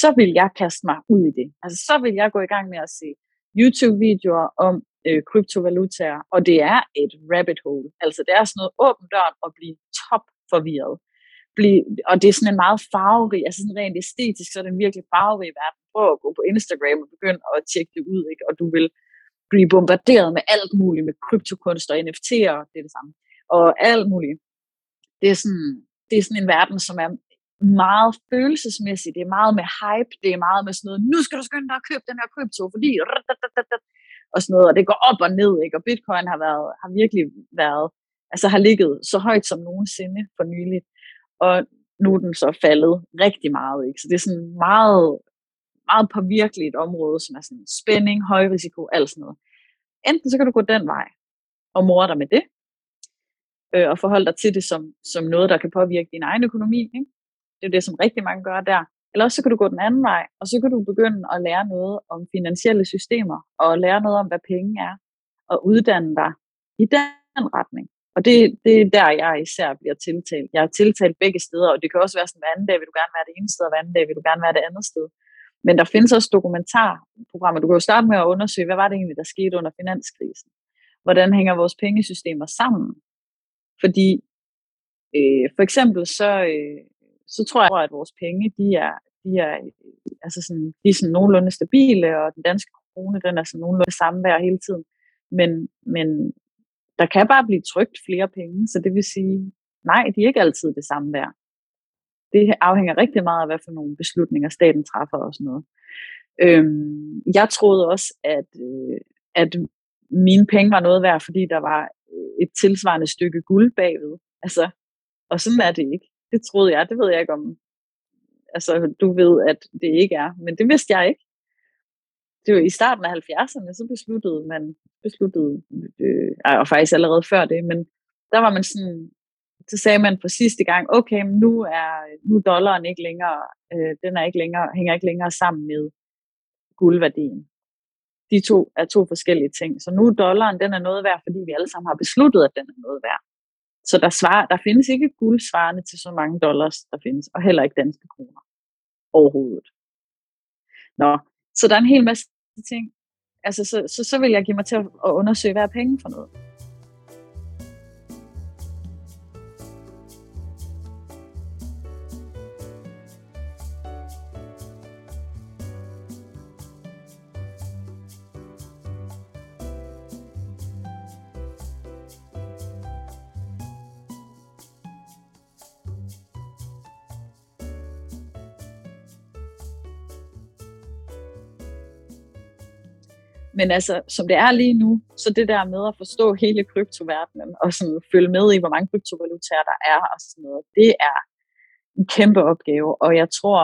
så vil jeg kaste mig ud i det. Altså så vil jeg gå i gang med at se YouTube-videoer om øh, kryptovalutaer, og det er et rabbit hole. Altså det er sådan noget åbent døren at blive top forvirret. Blive, og det er sådan en meget farverig, altså sådan rent æstetisk, så er det en virkelig farverig verden. Prøv at gå på Instagram og begynde at tjekke det ud, ikke? og du vil blive bombarderet med alt muligt, med kryptokunst og NFT'er, det er det samme, og alt muligt. Det er sådan, det er sådan en verden, som er meget følelsesmæssig, det er meget med hype, det er meget med sådan noget, nu skal du skynde dig at købe den her krypto, fordi og sådan noget, og det går op og ned, ikke? og bitcoin har, været, har virkelig været, altså har ligget så højt som nogensinde for nylig, og nu er den så faldet rigtig meget, ikke? så det er sådan meget, meget påvirkeligt område, som er sådan spænding, høj risiko, alt sådan noget. Enten så kan du gå den vej, og mor dig med det, øh, og forholde dig til det som, som noget, der kan påvirke din egen økonomi. Ikke? Det er det, som rigtig mange gør der. Eller også så kan du gå den anden vej, og så kan du begynde at lære noget om finansielle systemer, og lære noget om, hvad penge er, og uddanne dig i den retning. Og det, det er der, jeg især bliver tiltalt. Jeg er tiltalt begge steder, og det kan også være sådan, hver anden dag vil du gerne være det ene sted, og hver anden dag vil du gerne være det andet sted. Men der findes også dokumentarprogrammer. Du kan jo starte med at undersøge, hvad var det egentlig, der skete under finanskrisen? Hvordan hænger vores pengesystemer sammen? Fordi øh, for eksempel så, øh, så tror jeg, at vores penge, de er, de er, altså sådan, de er sådan nogenlunde stabile, og den danske krone, den er sådan nogenlunde samme værd hele tiden. Men, men der kan bare blive trygt flere penge, så det vil sige, nej, de er ikke altid det samme værd. Det afhænger rigtig meget af, hvad for nogle beslutninger staten træffer og sådan noget. Øhm, jeg troede også, at, øh, at mine penge var noget værd, fordi der var et tilsvarende stykke guld bagved. Altså, og sådan er det ikke. Det troede jeg, det ved jeg ikke om, altså du ved, at det ikke er, men det vidste jeg ikke. Det var i starten af 70'erne, så besluttede man, besluttede, øh, og faktisk allerede før det, men der var man sådan, så sagde man for sidste gang, okay, men nu er, nu er dollaren ikke længere, øh, den er ikke længere, hænger ikke længere sammen med guldværdien. De to er to forskellige ting. Så nu er dollaren, den er noget værd, fordi vi alle sammen har besluttet, at den er noget værd. Så der, svarer, der findes ikke guld svarende til så mange dollars, der findes, og heller ikke danske kroner overhovedet. Nå, så der er en hel masse ting. Altså, så, så, så vil jeg give mig til at, undersøge, hvad er penge for noget. Men altså, som det er lige nu, så det der med at forstå hele kryptoverdenen, og sådan følge med i, hvor mange kryptovalutaer der er, og sådan noget, det er en kæmpe opgave. Og jeg tror,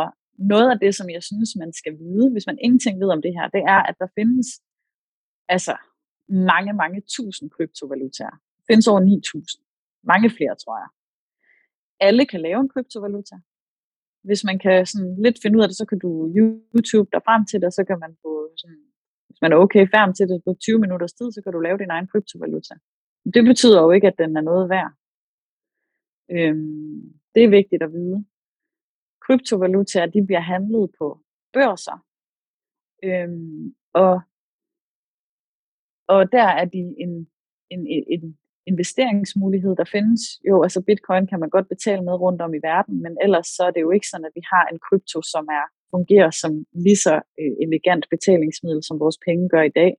noget af det, som jeg synes, man skal vide, hvis man ingenting ved om det her, det er, at der findes altså mange, mange tusind kryptovalutaer. Der findes over 9.000. Mange flere, tror jeg. Alle kan lave en kryptovaluta. Hvis man kan sådan lidt finde ud af det, så kan du YouTube der frem til det, og så kan man få sådan hvis man er okay færm til det på 20 minutters tid, så kan du lave din egen kryptovaluta. Det betyder jo ikke, at den er noget værd. Øhm, det er vigtigt at vide. Kryptovalutaer, de bliver handlet på børser. Øhm, og, og der er de en, en, en investeringsmulighed, der findes. Jo, altså bitcoin kan man godt betale med rundt om i verden, men ellers så er det jo ikke sådan, at vi har en krypto, som er fungerer som lige så øh, elegant betalingsmiddel, som vores penge gør i dag.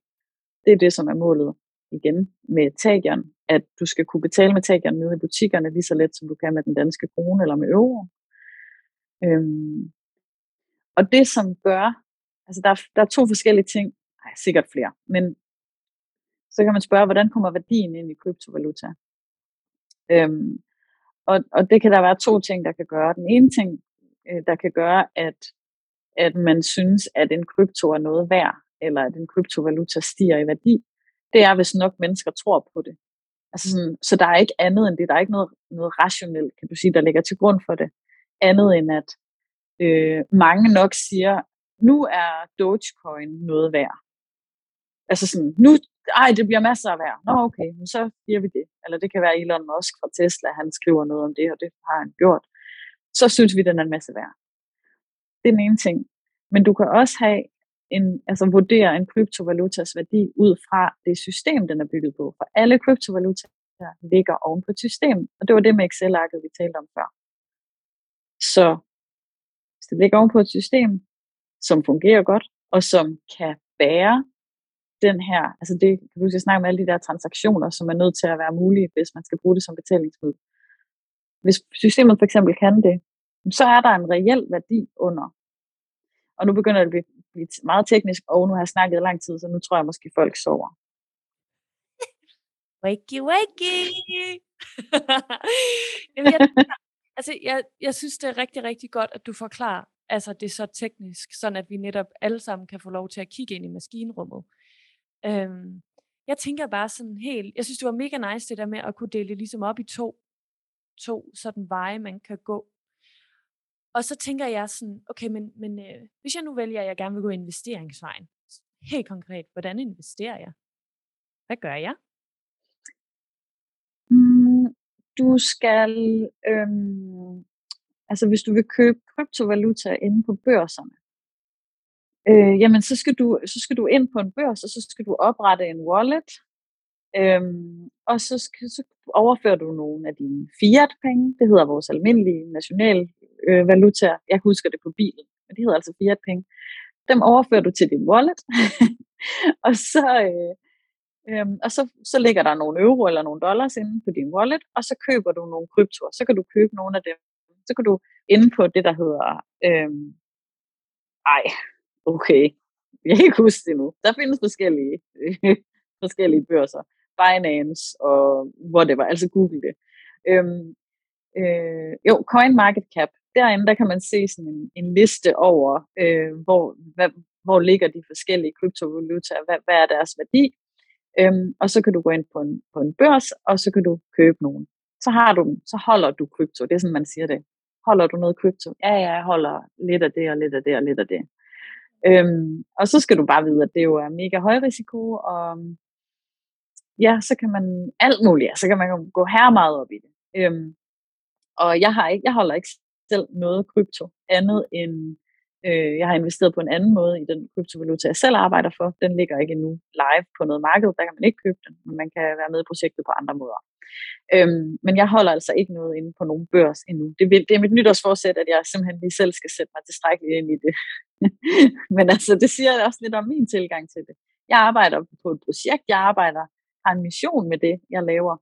Det er det, som er målet igen med tagion, at du skal kunne betale med tagion nede i butikkerne lige så let, som du kan med den danske krone eller med euro. Øhm, og det, som gør, altså der, der er to forskellige ting, nej, sikkert flere, men så kan man spørge, hvordan kommer værdien ind i kryptovaluta? Øhm, og, og det kan der være to ting, der kan gøre. Den ene ting, øh, der kan gøre, at at man synes, at en krypto er noget værd, eller at en kryptovaluta stiger i værdi, det er, hvis nok mennesker tror på det. Altså sådan, så der er ikke andet end det. Der er ikke noget, noget rationelt, kan du sige, der ligger til grund for det. Andet end at øh, mange nok siger, nu er Dogecoin noget værd. Altså sådan, nu, ej, det bliver masser af værd. Nå, okay, men så siger vi det. Eller det kan være Elon Musk fra Tesla, han skriver noget om det, og det har han gjort. Så synes vi, den er en masse værd. Det er den ene ting. Men du kan også have en, altså vurdere en kryptovalutas værdi ud fra det system, den er bygget på. For alle kryptovalutaer ligger oven på et system. Og det var det med Excel-arket, vi talte om før. Så hvis det ligger oven på et system, som fungerer godt, og som kan bære den her, altså det kan du skal snakke med alle de der transaktioner, som er nødt til at være mulige, hvis man skal bruge det som betalingsmiddel. Hvis systemet for eksempel kan det, så er der en reel værdi under. Og nu begynder det at blive, meget teknisk, og nu har jeg snakket lang tid, så nu tror jeg måske folk sover. Wakey, wakey! *laughs* Jamen, jeg, altså, jeg, jeg synes, det er rigtig, rigtig godt, at du forklarer, altså det er så teknisk, sådan at vi netop alle sammen kan få lov til at kigge ind i maskinrummet. Øhm, jeg tænker bare sådan helt, jeg synes, det var mega nice det der med at kunne dele ligesom op i to, to sådan veje, man kan gå. Og så tænker jeg sådan, okay, men, men øh, hvis jeg nu vælger, at jeg gerne vil gå investeringsvejen, helt konkret, hvordan investerer jeg? Hvad gør jeg? Mm, du skal, øhm, altså hvis du vil købe kryptovaluta inde på børserne, øh, jamen så skal, du, så skal du ind på en børs, og så skal du oprette en wallet, øhm, og så, så overfører du nogle af dine fiat-penge, det hedder vores almindelige national øh, valuta, jeg husker det på bilen, men det hedder altså fiat-penge, dem overfører du til din wallet, *laughs* og så, øh, øh, og så, så ligger der nogle euro eller nogle dollars inde på din wallet, og så køber du nogle kryptoer. Så kan du købe nogle af dem. Så kan du inde på det, der hedder... Øh, ej, okay. Jeg kan ikke huske det nu. Der findes forskellige, *laughs* forskellige børser. Binance og whatever. Altså google det. Øhm, øh, jo, cap. Derinde, der kan man se sådan en, en liste over, øh, hvor, hvad, hvor ligger de forskellige kryptovalutaer, hvad, hvad er deres værdi, Øhm, og så kan du gå ind på en, på en børs, og så kan du købe nogen. Så har du så holder du krypto. Det er sådan, man siger det. Holder du noget krypto? Ja, ja, jeg holder lidt af det, og lidt af det, og lidt af det. Øhm, og så skal du bare vide, at det jo er mega høj risiko, og ja, så kan man alt muligt, så kan man gå her meget op i det. Øhm, og jeg, har ikke, jeg holder ikke selv noget krypto andet end Øh, jeg har investeret på en anden måde i den kryptovaluta, jeg selv arbejder for. Den ligger ikke endnu live på noget marked, der kan man ikke købe den, men man kan være med i projektet på andre måder. Øhm, men jeg holder altså ikke noget inde på nogen børs endnu. Det, vil, det er mit nytårsforsæt, at jeg simpelthen lige selv skal sætte mig tilstrækkeligt ind i det. *laughs* men altså, det siger også lidt om min tilgang til det. Jeg arbejder på et projekt, jeg arbejder, har en mission med det, jeg laver.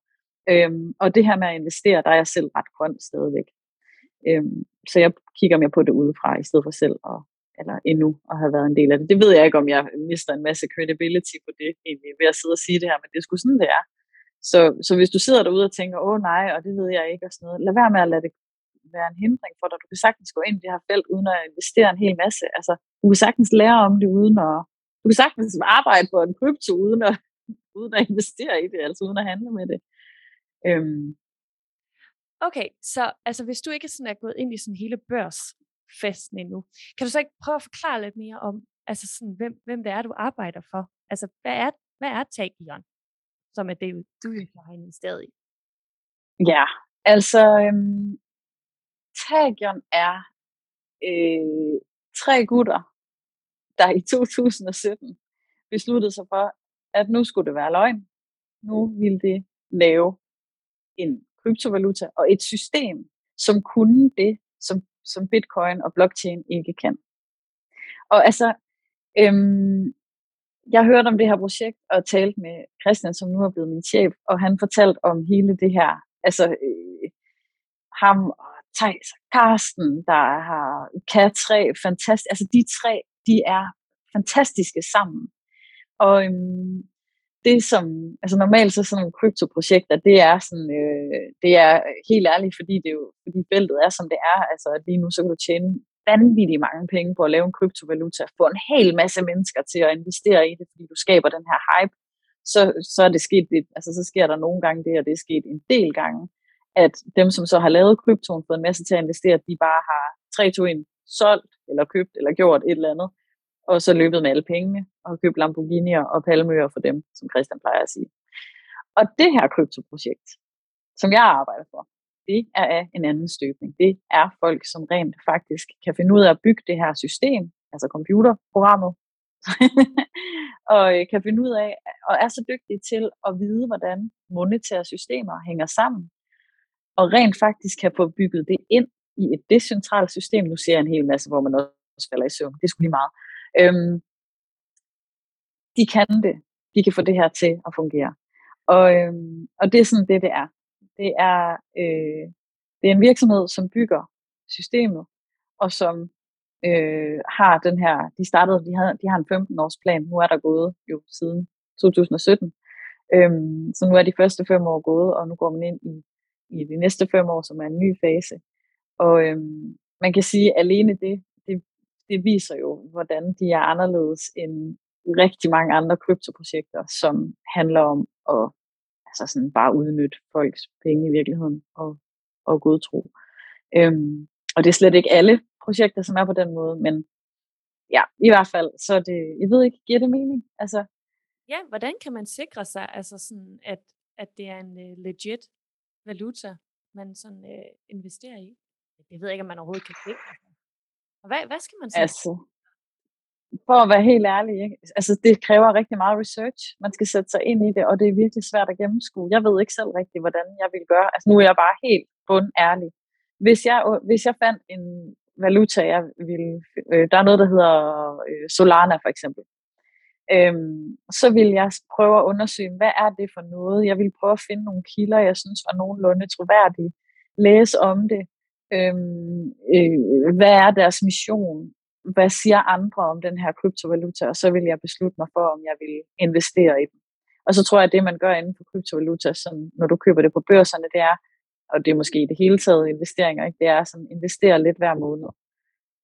Øhm, og det her med at investere, der er jeg selv ret grøn stadigvæk. Øhm, så jeg kigger mere på det udefra, i stedet for selv at, eller endnu at have været en del af det. Det ved jeg ikke, om jeg mister en masse credibility på det, egentlig, ved at sidde og sige det her, men det er sgu sådan, det er. Så, så hvis du sidder derude og tænker, åh nej, og det ved jeg ikke, og sådan noget, lad være med at lade det være en hindring for dig. Du kan sagtens gå ind i det her felt, uden at investere en hel masse. Altså, du kan sagtens lære om det, uden at, du kan sagtens arbejde på en krypto, uden at, uden at investere i det, altså uden at handle med det. Øhm, Okay, så altså, hvis du ikke sådan er gået ind i sådan hele børsfesten endnu, kan du så ikke prøve at forklare lidt mere om, altså sådan, hvem, hvem det er, du arbejder for? Altså, hvad er, hvad er Tagion, som er det, du har investeret i? Ja, altså, øhm, Tagion er øh, tre gutter, der i 2017 besluttede sig for, at nu skulle det være løgn. Nu ville det lave en kryptovaluta og et system, som kunne det, som, som bitcoin og blockchain ikke kan. Og altså, øhm, jeg hørte om det her projekt og talte med Christian, som nu er blevet min chef, og han fortalte om hele det her, altså øh, ham og Thijs og Karsten, der har K3, fantastisk, altså de tre, de er fantastiske sammen. Og øhm, det som, altså normalt så sådan nogle kryptoprojekter, det er sådan, øh, det er øh, helt ærligt, fordi det jo, fordi feltet er som det er, altså lige nu så kan du tjene vanvittigt mange penge på at lave en kryptovaluta, få en hel masse mennesker til at investere i det, fordi du skaber den her hype, så, så er det sket det, altså så sker der nogle gange det, og det er sket en del gange, at dem, som så har lavet kryptoen, fået en masse til at investere, de bare har 3-2-1 solgt, eller købt, eller gjort et eller andet, og så løbet med alle pengene, og købt Lamborghini'er og palmøer for dem, som Christian plejer at sige. Og det her kryptoprojekt, som jeg arbejder for, det er af en anden støbning. Det er folk, som rent faktisk kan finde ud af at bygge det her system, altså computerprogrammet, *laughs* og øh, kan finde ud af, og er så dygtige til at vide, hvordan monetære systemer hænger sammen, og rent faktisk kan få bygget det ind i et decentralt system. Nu ser jeg en hel masse, hvor man også falder i søvn. Det skulle lige meget. Øhm, de kan det. De kan få det her til at fungere. Og, øhm, og det er sådan det, det er. Det er, øh, det er en virksomhed, som bygger systemet, og som øh, har den her, de startede, de, havde, de har en 15 års plan, nu er der gået jo siden 2017. Øhm, så nu er de første fem år gået, og nu går man ind i, i de næste fem år, som er en ny fase. Og øhm, man kan sige, at alene det, det, viser jo, hvordan de er anderledes end rigtig mange andre kryptoprojekter, som handler om at altså sådan bare udnytte folks penge i virkeligheden og, og godtro. Øhm, Og det er slet ikke alle projekter, som er på den måde, men ja, i hvert fald, så er det, jeg ved ikke, giver det mening? Altså, Ja, hvordan kan man sikre sig, altså sådan, at, at det er en uh, legit valuta, man sådan uh, investerer i? Jeg ved ikke, om man overhovedet kan sikre sig. Hvad, hvad skal man så? altså, for at være helt ærlig, ikke? altså det kræver rigtig meget research. Man skal sætte sig ind i det, og det er virkelig svært at gennemskue. Jeg ved ikke selv rigtigt, hvordan jeg vil gøre. Altså nu er jeg bare helt bund ærlig. Hvis jeg, hvis jeg fandt en valuta, jeg ville, øh, der er noget, der hedder øh, Solana for eksempel, øhm, så vil jeg prøve at undersøge, hvad er det for noget? Jeg vil prøve at finde nogle kilder, jeg synes var nogenlunde troværdige, læse om det, øhm, øh, hvad er deres mission, hvad siger andre om den her kryptovaluta, og så vil jeg beslutte mig for, om jeg vil investere i den. Og så tror jeg, at det, man gør inden for kryptovaluta, sådan, når du køber det på børserne, det er, og det er måske i det hele taget investeringer, ikke? det er sådan, investere lidt hver måned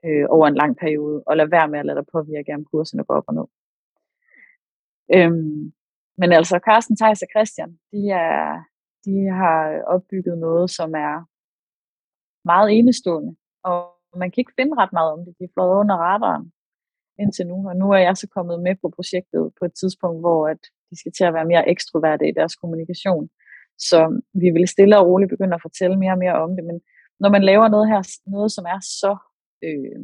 øh, over en lang periode, og lade være med at lade dig påvirke, om kurserne går op og ned. Øhm, men altså, Carsten, Thijs og Christian, de, er, de har opbygget noget, som er meget enestående, og man kan ikke finde ret meget om det. De er flået under radaren indtil nu, og nu er jeg så kommet med på projektet på et tidspunkt, hvor at de skal til at være mere ekstroverte i deres kommunikation. Så vi vil stille og roligt begynde at fortælle mere og mere om det, men når man laver noget her, noget som er så øh,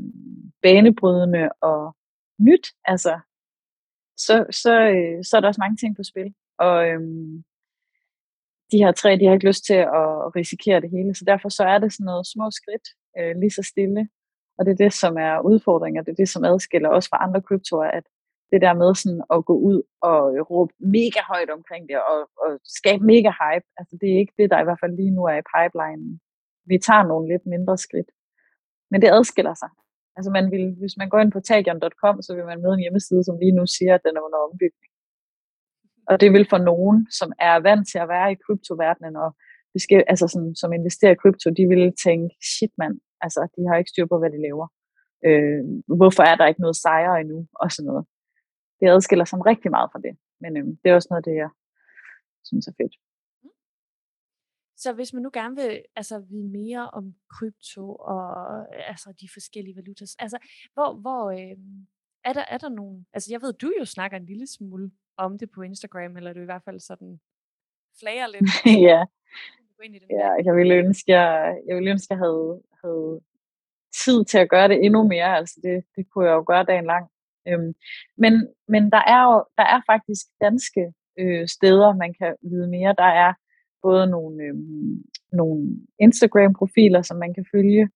banebrydende og nyt, altså så, så, øh, så er der også mange ting på spil. Og øhm, de her tre, de har ikke lyst til at risikere det hele, så derfor så er det sådan noget små skridt, øh, lige så stille. Og det er det, som er udfordringen, og det er det, som adskiller os fra andre kryptoer, at det der med sådan at gå ud og råbe mega højt omkring det, og, og skabe mega hype, altså det er ikke det, der i hvert fald lige nu er i pipelinen. Vi tager nogle lidt mindre skridt. Men det adskiller sig. Altså man vil, hvis man går ind på tagion.com, så vil man møde en hjemmeside, som lige nu siger, at den er under ombygning. Og det vil for nogen, som er vant til at være i kryptoverdenen, og skal, altså sådan, som investerer i krypto, de vil tænke, shit mand, altså de har ikke styr på, hvad de laver. Øh, hvorfor er der ikke noget sejre endnu, og sådan noget. Det adskiller sig rigtig meget fra det. Men øh, det er også noget, det jeg synes er fedt. Så hvis man nu gerne vil altså, vide mere om krypto og altså, de forskellige valutas, altså, hvor, hvor øh, er, der, er der nogen, altså jeg ved, du jo snakker en lille smule om det på Instagram, eller du i hvert fald sådan flager lidt. *laughs* ja. ja, jeg ville ønske, jeg, jeg ville ønske, jeg havde, havde tid til at gøre det endnu mere. Altså det, det kunne jeg jo gøre dagen lang. Øhm, men, men der er jo der er faktisk danske øh, steder, man kan vide mere. Der er både nogle, øh, nogle Instagram-profiler, som man kan følge,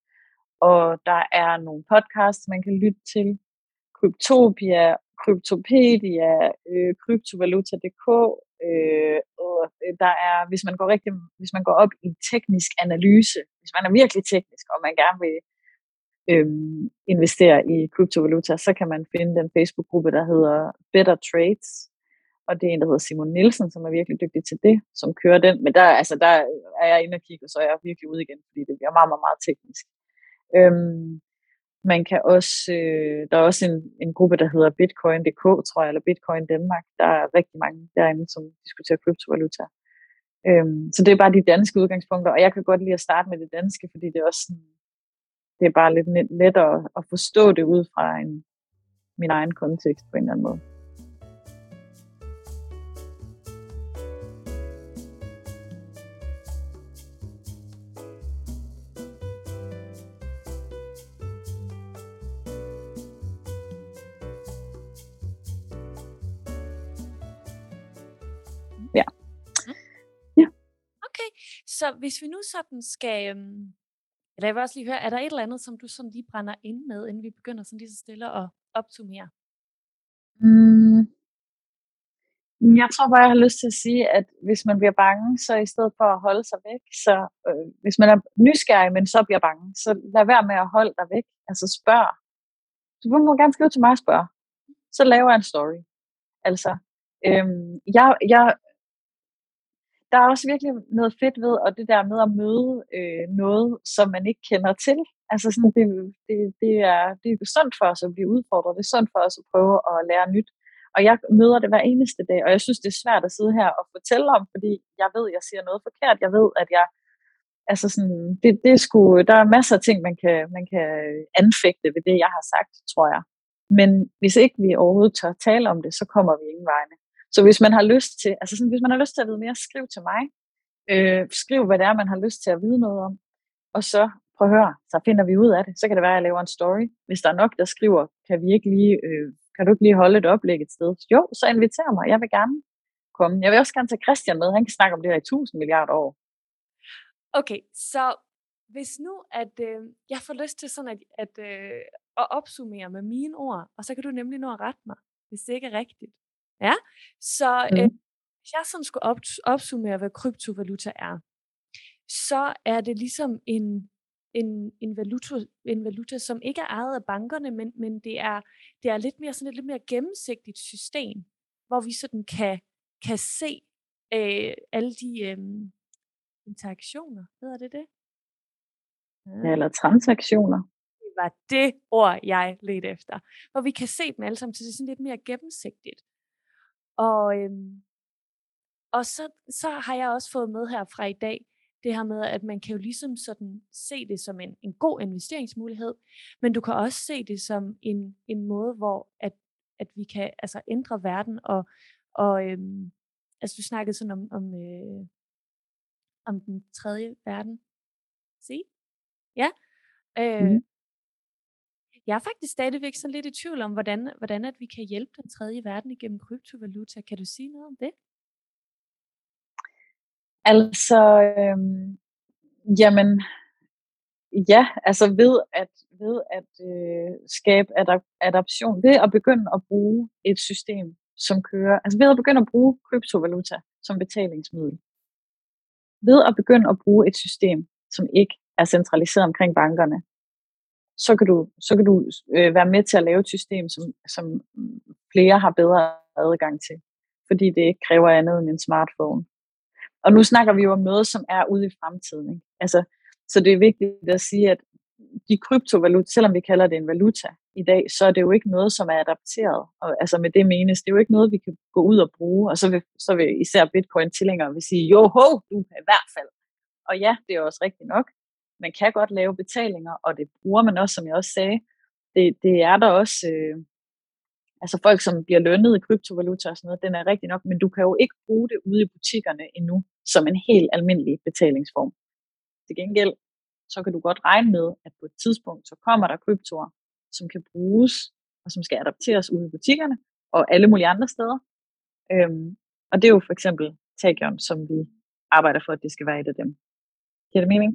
og der er nogle podcasts, man kan lytte til. Kryptopia, Kryptopedia, øh, Kryptovaluta.dk, øh, og øh, der er, hvis man går rigtig, hvis man går op i teknisk analyse, hvis man er virkelig teknisk, og man gerne vil øh, investere i kryptovaluta, så kan man finde den Facebook-gruppe, der hedder Better Trades, og det er en, der hedder Simon Nielsen, som er virkelig dygtig til det, som kører den. Men der, altså, der er jeg inde og kigge, og så er jeg virkelig ude igen, fordi det bliver meget, meget, meget teknisk. Øhm, man kan også, øh, der er også en, en gruppe, der hedder Bitcoin.dk, tror jeg, eller Bitcoin Danmark. Der er rigtig mange derinde, som diskuterer kryptovaluta. Øhm, så det er bare de danske udgangspunkter, og jeg kan godt lide at starte med det danske, fordi det er også sådan, det er bare lidt lettere at forstå det ud fra en, min egen kontekst på en eller anden måde. Så hvis vi nu sådan skal, øhm, eller jeg vil også lige høre, er der et eller andet, som du sådan lige brænder ind med, inden vi begynder sådan lige så stille at opsummere? Mm. Jeg tror bare, jeg har lyst til at sige, at hvis man bliver bange, så i stedet for at holde sig væk, så øh, hvis man er nysgerrig, men så bliver bange, så lad være med at holde dig væk. Altså spørg. Du må gerne skrive til mig og spørge. Så laver jeg en story. Altså, øhm, jeg, jeg der er også virkelig noget fedt ved, og det der med at møde øh, noget, som man ikke kender til. Altså sådan, det, det, det, er, det er sundt for os at blive udfordret, det er sundt for os at prøve at lære nyt. Og jeg møder det hver eneste dag, og jeg synes, det er svært at sidde her og fortælle om, fordi jeg ved, jeg siger noget forkert. Jeg ved, at jeg Altså sådan, det, det er sgu, der er masser af ting, man kan, man kan øh, anfægte ved det, jeg har sagt, tror jeg. Men hvis ikke vi overhovedet tør tale om det, så kommer vi ingen vegne. Så hvis man har lyst til, altså sådan, hvis man har lyst til at vide mere, skriv til mig. Øh, skriv, hvad det er, man har lyst til at vide noget om. Og så prøv at høre, så finder vi ud af det. Så kan det være, at jeg laver en story. Hvis der er nok, der skriver, kan vi ikke lige, øh, kan du ikke lige holde et oplæg et sted? Jo, så inviter mig. Jeg vil gerne komme. Jeg vil også gerne tage Christian med. Han kan snakke om det her i 1000 milliarder år. Okay, så hvis nu, at øh, jeg får lyst til sådan at, at, øh, at opsummere med mine ord, og så kan du nemlig nå at rette mig, hvis det ikke er rigtigt. Ja, så øh, mm. hvis jeg sådan skulle op, opsummere, hvad kryptovaluta er, så er det ligesom en, en, en, valuta, en valuta, som ikke er ejet af bankerne, men, men det, er, det er lidt mere sådan et lidt mere gennemsigtigt system, hvor vi sådan kan, kan se øh, alle de øh, interaktioner, hedder det det? Ja, eller transaktioner. Det var det ord, jeg ledte efter. Hvor vi kan se dem alle sammen, så det er sådan lidt mere gennemsigtigt. Og, øhm, og så, så har jeg også fået med her fra i dag, det her med, at man kan jo ligesom sådan se det som en, en god investeringsmulighed, men du kan også se det som en, en måde, hvor at, at vi kan altså ændre verden, og, og øhm, altså du snakkede sådan om, om, øh, om den tredje verden. Se? Ja. Øh, mm. Jeg er faktisk stadigvæk sådan lidt i tvivl om, hvordan, hvordan at vi kan hjælpe den tredje verden igennem kryptovaluta. Kan du sige noget om det? Altså, øhm, jamen, ja, altså ved at, ved at øh, skabe adap- adaption, ved at begynde at bruge et system, som kører, altså ved at begynde at bruge kryptovaluta som betalingsmiddel, ved at begynde at bruge et system, som ikke er centraliseret omkring bankerne, så kan du, så kan du øh, være med til at lave et system, som, som flere har bedre adgang til, fordi det ikke kræver andet end en smartphone. Og nu snakker vi jo om noget, som er ude i fremtiden. Ikke? Altså, så det er vigtigt at sige, at de kryptovaluta, selvom vi kalder det en valuta i dag, så er det jo ikke noget, som er adapteret. Og, altså med det menes, det er jo ikke noget, vi kan gå ud og bruge. Og så vil, så vil især bitcoin-tilhængere vil sige, jo ho, du kan i hvert fald. Og ja, det er også rigtigt nok. Man kan godt lave betalinger, og det bruger man også, som jeg også sagde. Det, det er der også, øh, altså folk, som bliver lønnet i kryptovaluta og sådan noget, den er rigtig nok, men du kan jo ikke bruge det ude i butikkerne endnu, som en helt almindelig betalingsform. Til gengæld, så kan du godt regne med, at på et tidspunkt, så kommer der kryptoer, som kan bruges, og som skal adapteres ude i butikkerne, og alle mulige andre steder. Øhm, og det er jo for eksempel Tagion, som vi arbejder for, at det skal være et af dem. Giver det mening?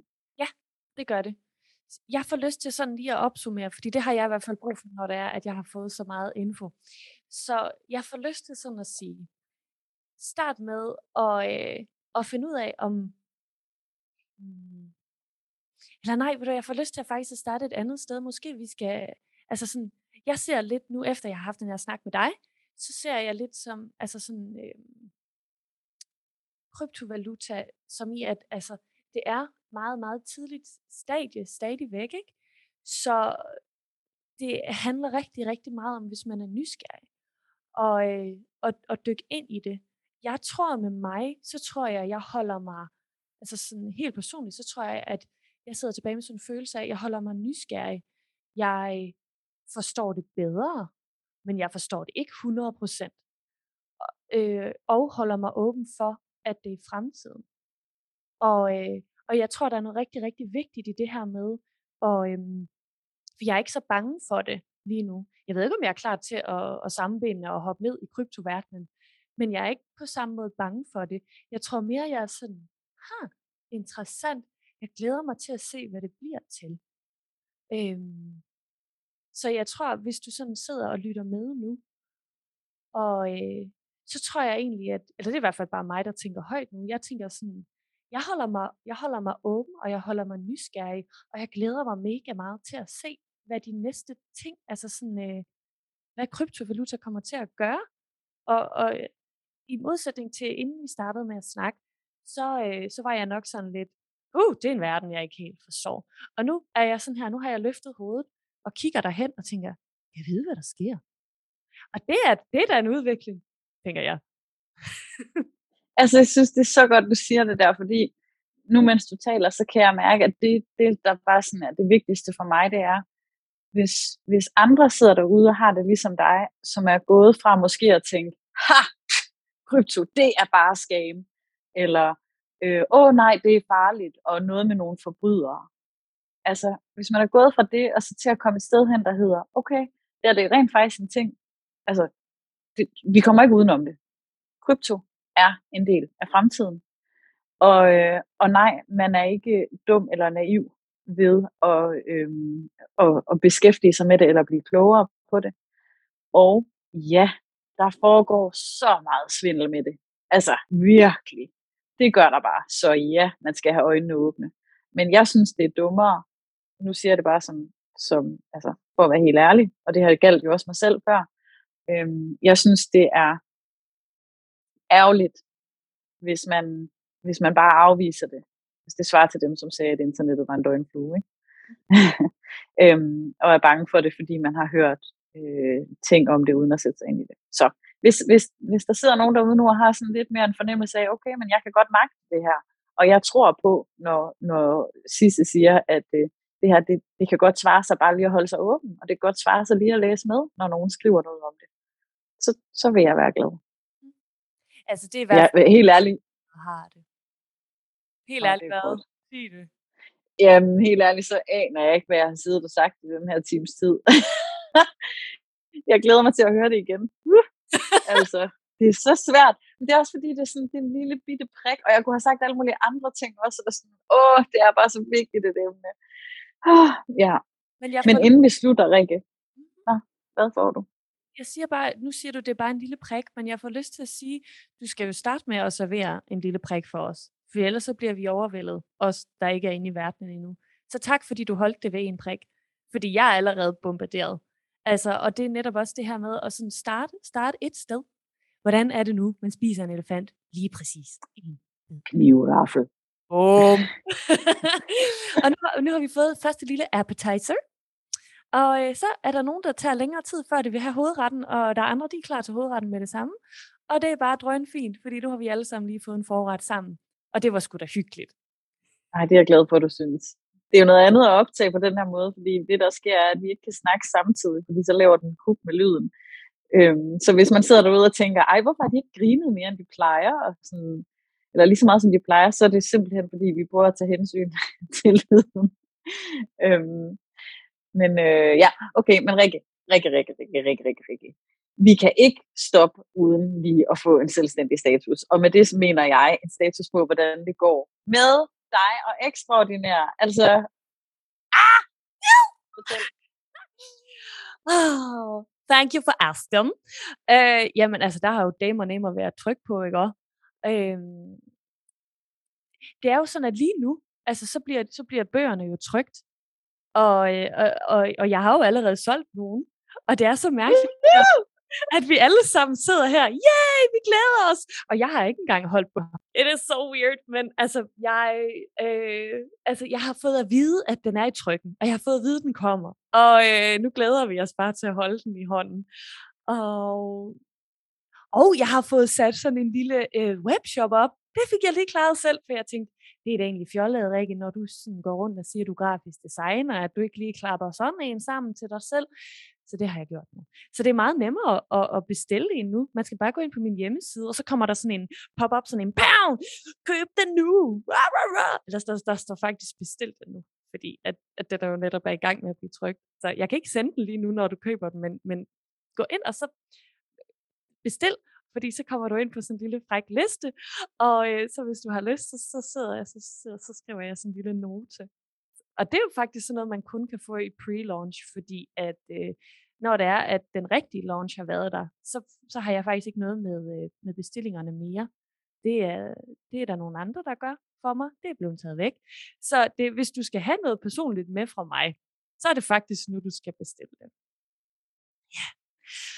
Det gør det. Jeg får lyst til sådan lige at opsummere, fordi det har jeg i hvert fald brug for, når det er, at jeg har fået så meget info. Så jeg får lyst til sådan at sige, start med at, øh, at finde ud af, om... Hmm, eller nej, ved du, jeg får lyst til at faktisk at starte et andet sted. Måske vi skal... Altså sådan, jeg ser lidt nu, efter jeg har haft den her snak med dig, så ser jeg lidt som, altså sådan, øh, kryptovaluta, som i, at altså, det er meget, meget tidligt stadie stadigvæk, ikke? Så det handler rigtig, rigtig meget om, hvis man er nysgerrig, og, øh, og, og dykke ind i det. Jeg tror med mig, så tror jeg, jeg holder mig, altså sådan helt personligt, så tror jeg, at jeg sidder tilbage med sådan en følelse af, at jeg holder mig nysgerrig. Jeg forstår det bedre, men jeg forstår det ikke 100%. Øh, og holder mig åben for, at det er fremtiden. Og, øh, og jeg tror, der er noget rigtig, rigtig vigtigt i det her med, og øhm, for jeg er ikke så bange for det lige nu. Jeg ved ikke, om jeg er klar til at, at sammenbinde og hoppe ned i kryptoverdenen, men jeg er ikke på samme måde bange for det. Jeg tror mere, jeg er sådan, ha, interessant. Jeg glæder mig til at se, hvad det bliver til. Øhm, så jeg tror, hvis du sådan sidder og lytter med nu, og øh, så tror jeg egentlig, at, eller det er i hvert fald bare mig, der tænker højt nu, jeg tænker sådan, jeg holder, mig, jeg holder mig åben, og jeg holder mig nysgerrig, og jeg glæder mig mega meget til at se, hvad de næste ting, altså sådan, øh, hvad kryptovaluta kommer til at gøre. Og, og øh, i modsætning til, inden vi startede med at snakke, så, øh, så var jeg nok sådan lidt, uh, det er en verden, jeg ikke helt forstår. Og nu er jeg sådan her, nu har jeg løftet hovedet, og kigger derhen og tænker, jeg ved, hvad der sker. Og det er, det er da en udvikling, tænker jeg. *laughs* altså, jeg synes, det er så godt, du siger det der, fordi nu mens du taler, så kan jeg mærke, at det, det der bare sådan er det vigtigste for mig, det er, hvis, hvis andre sidder derude og har det ligesom dig, som er gået fra måske at tænke, ha, krypto, det er bare scam, eller, øh, åh nej, det er farligt, og noget med nogle forbrydere. Altså, hvis man er gået fra det, og så til at komme et sted hen, der hedder, okay, det er det rent faktisk en ting. Altså, det, vi kommer ikke udenom det. Krypto er en del af fremtiden. Og, øh, og nej, man er ikke dum eller naiv ved at, øh, at, at beskæftige sig med det eller blive klogere på det. Og ja, der foregår så meget svindel med det. Altså virkelig. Det gør der bare. Så ja, man skal have øjnene åbne. Men jeg synes, det er dummere. Nu siger jeg det bare som, som altså, for at være helt ærlig, og det har galt jo også mig selv før. Øhm, jeg synes, det er ærgerligt, hvis man, hvis man bare afviser det. Hvis det svarer til dem, som sagde, at internettet var en døgnflue. Ikke? *laughs* øhm, og er bange for det, fordi man har hørt øh, ting om det, uden at sætte sig ind i det. Så hvis, hvis, hvis der sidder nogen derude nu og har sådan lidt mere en fornemmelse af, okay, men jeg kan godt magte det her, og jeg tror på, når, når Sisse siger, at øh, det her, det, det kan godt svare sig bare lige at holde sig åben, og det kan godt svare sig lige at læse med, når nogen skriver noget om det. Så, så vil jeg være glad. Altså det er i hvert fald... Ja, helt ærligt. Har det. Helt ærligt hvad? Sig det. Jamen, helt ærligt, så aner jeg ikke, hvad jeg har siddet og sagt i den her times tid. *laughs* jeg glæder mig til at høre det igen. Uh, altså, det er så svært. Men det er også fordi, det er sådan det er en lille bitte prik, og jeg kunne have sagt alle mulige andre ting også, og sådan, åh, det er bare så vigtigt, det emne. Ah, ja. Men, jeg Men inden vi slutter, Rikke, ah, hvad får du? Jeg siger bare, nu siger du, det er bare en lille prik, men jeg får lyst til at sige, du skal jo starte med at servere en lille prik for os. For ellers så bliver vi overvældet, os der ikke er inde i verdenen endnu. Så tak, fordi du holdt det ved en prik. Fordi jeg er allerede bombarderet. Altså, og det er netop også det her med at sådan starte, starte et sted. Hvordan er det nu, man spiser en elefant? Lige præcis. Knivraffe. *laughs* Boom. og nu, nu har vi fået første lille appetizer. Og øh, så er der nogen, der tager længere tid, før de vil have hovedretten, og der er andre, de er klar til hovedretten med det samme. Og det er bare drøn fint, fordi nu har vi alle sammen lige fået en forret sammen. Og det var sgu da hyggeligt. Nej, det er jeg glad for, at du synes. Det er jo noget andet at optage på den her måde, fordi det, der sker, er, at vi ikke kan snakke samtidig, fordi så laver den kub med lyden. Øhm, så hvis man sidder derude og tænker, ej, hvorfor har de ikke grinet mere, end de plejer, og sådan, eller lige så meget, som de plejer, så er det simpelthen, fordi vi prøver at tage hensyn *laughs* til lyden. øhm, men øh, ja, okay, men Rikke, Rikke, Rikke, Rikke, Rikke, Rikke, Rikke. Vi kan ikke stoppe uden lige at få en selvstændig status. Og med det mener jeg en status på, hvordan det går med dig og ekstraordinær. Altså, ah! Oh, thank you for asking. Uh, jamen, altså, der har jo damer og været tryk på, ikke også? Uh, det er jo sådan, at lige nu, altså, så bliver, så bliver bøgerne jo trygt. Og, øh, og, og, og jeg har jo allerede solgt nogen. Og det er så mærkeligt, at vi alle sammen sidder her. Yay, vi glæder os! Og jeg har ikke engang holdt på. It is so weird, men altså, jeg, øh, altså, jeg har fået at vide, at den er i trykken. Og jeg har fået at vide, at den kommer. Og øh, nu glæder vi os bare til at holde den i hånden. Og, og jeg har fået sat sådan en lille øh, webshop op. Det fik jeg lige klaret selv, for jeg tænkte, det er da egentlig fjollet, Rikke, når du sådan går rundt og siger, at du er grafisk designer, at du ikke lige klapper sådan en sammen til dig selv. Så det har jeg gjort nu. Så det er meget nemmere at, at bestille en nu. Man skal bare gå ind på min hjemmeside, og så kommer der sådan en pop-up, sådan en pound, køb den nu. Rah, rah, rah. Der, der, der står faktisk bestilt den nu, fordi at, at det der jo netop er i gang med at blive trykt. Så jeg kan ikke sende den lige nu, når du køber den, men, men gå ind og så bestil, fordi så kommer du ind på sådan en lille fræk liste, og øh, så hvis du har lyst, så, så sidder jeg, så, så, så skriver jeg sådan en lille note. Og det er jo faktisk sådan noget, man kun kan få i pre-launch, fordi at øh, når det er, at den rigtige launch har været der, så, så har jeg faktisk ikke noget med, øh, med bestillingerne mere. Det er, det er der nogle andre, der gør for mig. Det er blevet taget væk. Så det, hvis du skal have noget personligt med fra mig, så er det faktisk nu, du skal bestille det. Ja.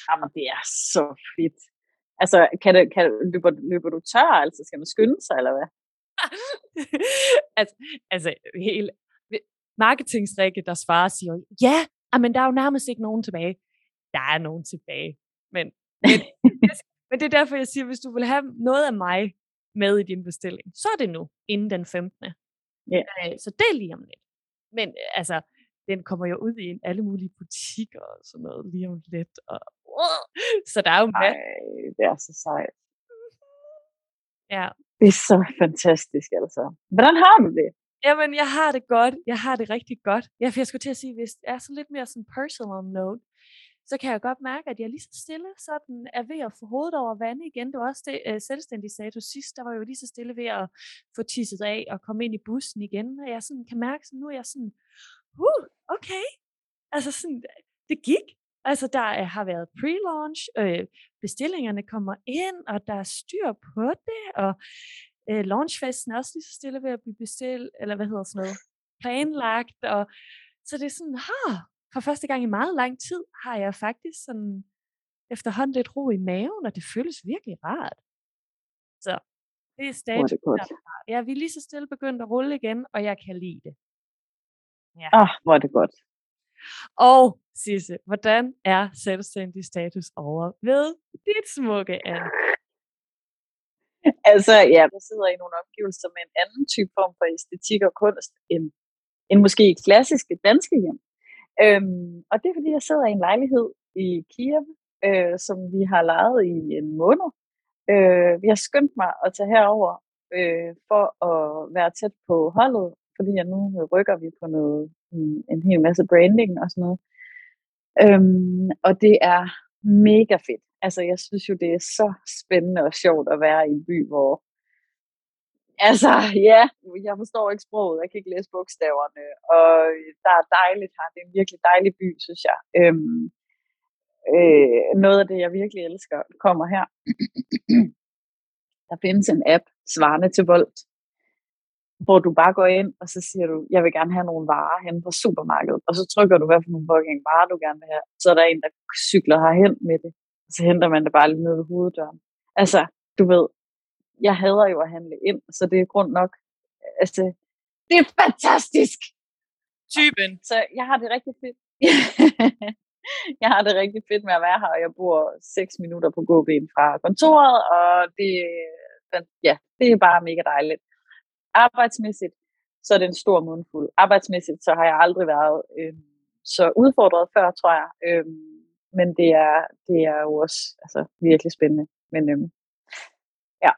Jamen, det er så fedt. Altså, kan det, kan, løber, løber du tør? Altså, skal man skynde sig, eller hvad? *laughs* altså, altså, hele marketingstrikke, der svarer, siger, ja, men der er jo nærmest ikke nogen tilbage. Der er nogen tilbage. Men, men, men det er derfor, jeg siger, hvis du vil have noget af mig med i din bestilling, så er det nu, inden den 15. Ja. Øh, så det er lige om lidt. Men øh, altså, den kommer jo ud i alle mulige butikker og sådan noget lige om lidt. Og, *laughs* så der er jo Ej, det er så sejt. Ja. Det er så fantastisk, altså. Hvordan har du det? Jamen, jeg har det godt. Jeg har det rigtig godt. Ja, for jeg skulle til at sige, hvis det er så lidt mere sådan personal note, så kan jeg godt mærke, at jeg lige så stille sådan er ved at få hovedet over vand igen. Det var også det, uh, selvstændig status sidst, der var jo lige så stille ved at få tisset af og komme ind i bussen igen. Og jeg sådan kan mærke, at nu er jeg sådan, uh, okay. Altså sådan, det gik. Altså, der er, har været pre-launch, øh, bestillingerne kommer ind, og der er styr på det, og øh, launchfesten er også lige så stille ved at blive bestilt, eller hvad hedder sådan noget, planlagt, og så det er sådan, ha, for første gang i meget lang tid har jeg faktisk sådan efterhånden lidt ro i maven, og det føles virkelig rart. Så det er status. det. Ja, vi er lige så stille begyndt at rulle igen, og jeg kan lide det. Ah, hvor er det godt. Og Sisse, hvordan er selvstændig status over ved dit smukke an? Altså, ja, jeg sidder i nogle omgivelser med en anden type form for æstetik og kunst end, end måske klassiske danske hjem. Øhm, og det er fordi, jeg sidder i en lejlighed i Kiev, øh, som vi har lejet i en måned. Øh, vi har skyndt mig at tage herover øh, for at være tæt på holdet, fordi jeg nu rykker vi på noget, en, en hel masse branding og sådan noget. Øhm, og det er mega fedt. Altså, jeg synes jo, det er så spændende og sjovt at være i en by, hvor... Altså, *laughs* ja, jeg forstår ikke sproget, jeg kan ikke læse bogstaverne, og der er dejligt her. Det er en virkelig dejlig by, synes jeg. Øhm, øh, noget af det, jeg virkelig elsker, kommer her. *clears throat* der findes en app, svarende til Volt, hvor du bare går ind, og så siger du, jeg vil gerne have nogle varer hen på supermarkedet, og så trykker du, hvad for nogle fucking varer du gerne vil have. Så er der en, der cykler herhen med det, og så henter man det bare lige ned ved hoveddøren. Altså, du ved, jeg hader jo at handle ind, så det er grund nok. Altså, det er fantastisk! Typen. Så jeg har det rigtig fedt. *laughs* jeg har det rigtig fedt med at være her, og jeg bor 6 minutter på gåben fra kontoret, og det, ja, det er bare mega dejligt. Arbejdsmæssigt, så er det en stor mundfuld. Arbejdsmæssigt, så har jeg aldrig været øh, så udfordret før, tror jeg. Øh, men det er, det er jo også altså, virkelig spændende. Men øh, ja,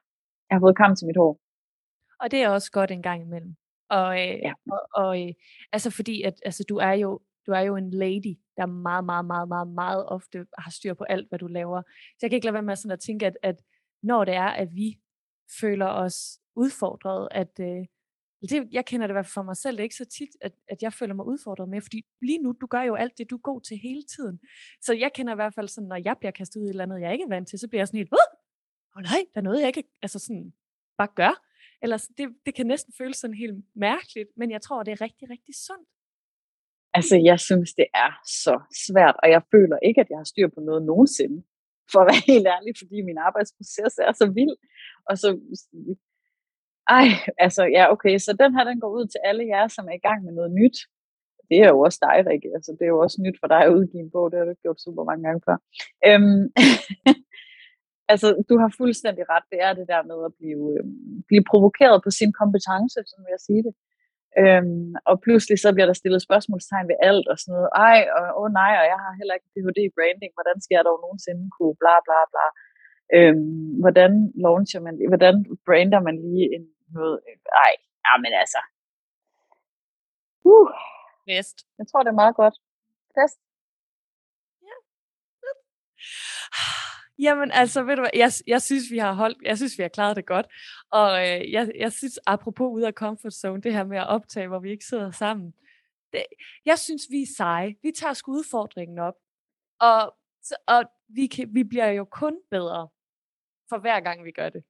jeg har fået kamp til mit hår. Og det er også godt en gang imellem. Og, øh, Ja. og, og øh, altså fordi, at altså, du er jo du er jo en lady, der meget, meget, meget, meget, meget ofte har styr på alt, hvad du laver. Så jeg kan ikke lade være med sådan at tænke, at, at når det er, at vi føler os udfordret, at øh, det, jeg kender det i hvert fald for mig selv, det er ikke så tit, at, at jeg føler mig udfordret med, fordi lige nu, du gør jo alt det, du er god til hele tiden. Så jeg kender i hvert fald sådan, når jeg bliver kastet ud i et eller andet, jeg ikke er vant til, så bliver jeg sådan helt, åh oh, nej, der er noget, jeg ikke altså sådan, bare gør. Eller det, det kan næsten føles sådan helt mærkeligt, men jeg tror, det er rigtig, rigtig sundt. Altså, jeg synes, det er så svært, og jeg føler ikke, at jeg har styr på noget nogensinde, for at være *laughs* helt ærlig, fordi min arbejdsproces er så vild. Og så, ej, altså, ja, okay, så den her, den går ud til alle jer, som er i gang med noget nyt. Det er jo også dig, Rikke. Altså, det er jo også nyt for dig at udgive en bog, det har du gjort super mange gange før. Øhm, *laughs* altså, du har fuldstændig ret. Det er det der med at blive, øhm, blive provokeret på sin kompetence, som jeg siger det. Øhm, og pludselig så bliver der stillet spørgsmålstegn ved alt og sådan noget. Ej, og åh nej, og jeg har heller ikke Ph.D. i branding. Hvordan skal jeg dog nogensinde kunne bla bla bla. Øhm, hvordan launcher man, hvordan brander man lige en noget? Ej, ja, men altså. Uh, Vest. jeg tror, det er meget godt. Fest. Jamen altså, ved du hvad, jeg, jeg synes, vi har holdt, jeg synes, vi har klaret det godt. Og øh, jeg, jeg synes, apropos ude af comfort zone, det her med at optage, hvor vi ikke sidder sammen. Det, jeg synes, vi er seje. Vi tager sgu udfordringen op. Og, og vi, kan, vi bliver jo kun bedre for hver gang, vi gør det.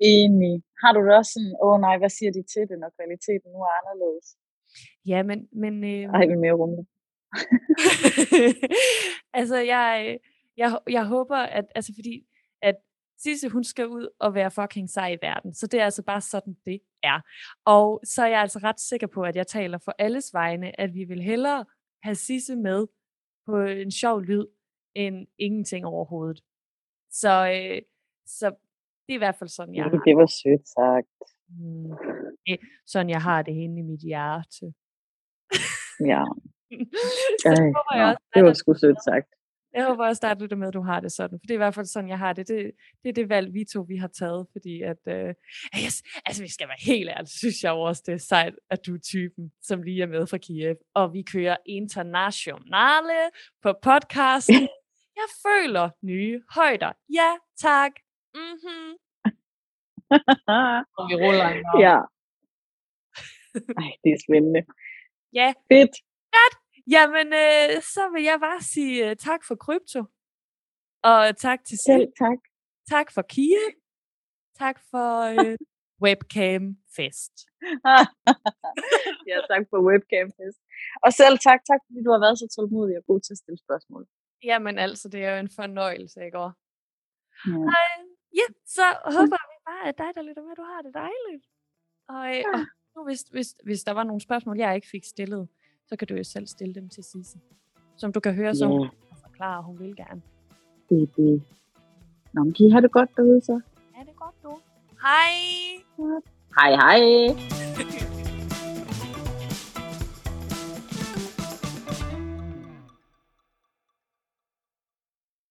Enig. Har du det også sådan, åh oh, nej, hvad siger de til det, når kvaliteten nu er anderledes? Ja, men... men øh, Ej, vi er mere rumle. *laughs* altså, jeg, jeg, jeg håber, at, altså fordi, at Sisse, hun skal ud og være fucking sej i verden. Så det er altså bare sådan, det er. Og så er jeg altså ret sikker på, at jeg taler for alles vegne, at vi vil hellere have Sisse med på en sjov lyd, end ingenting overhovedet. Så, øh, så det er i hvert fald sådan, jeg har. Det var sødt sagt. Mm. Det, sådan jeg har det henne i mit hjerte. Ja, *laughs* så Ej, håber jeg også, det var sgu sødt sagt. Jeg håber også, at du med, at du har det sådan. For det er i hvert fald sådan, jeg har det. Det, det er det valg, vi to vi har taget. Fordi at, øh, yes, altså vi skal være helt ærlige, synes jeg også, det er sejt, at du er typen, som lige er med fra Kiev. Og vi kører internationale på podcasten. *laughs* Jeg føler nye højder. Ja, tak. Mm-hmm. *laughs* Og vi ruller en ja. *laughs* Ej, det er spændende. Ja, Fedt. jamen øh, så vil jeg bare sige øh, tak for krypto. Og tak til Selv tak. Tak for Kiev. Tak for øh, webcam fest. *laughs* ja, tak for webcam fest. Og selv tak, tak fordi du har været så tålmodig og god til at stille spørgsmål. Jamen altså, det er jo en fornøjelse, ikke? Og, Ja. Ja, så håber vi bare, at dig, der lytter med, du har det dejligt. Og, øh, Ja. og nu, hvis, hvis, hvis der var nogle spørgsmål, jeg ikke fik stillet, så kan du jo selv stille dem til Sisse. Som du kan høre, som Ja. hun kan forklare, hun vil gerne. Det er det. Nå, men I have det godt derude så? Er det godt, du? Hej! Hej hej. *laughs*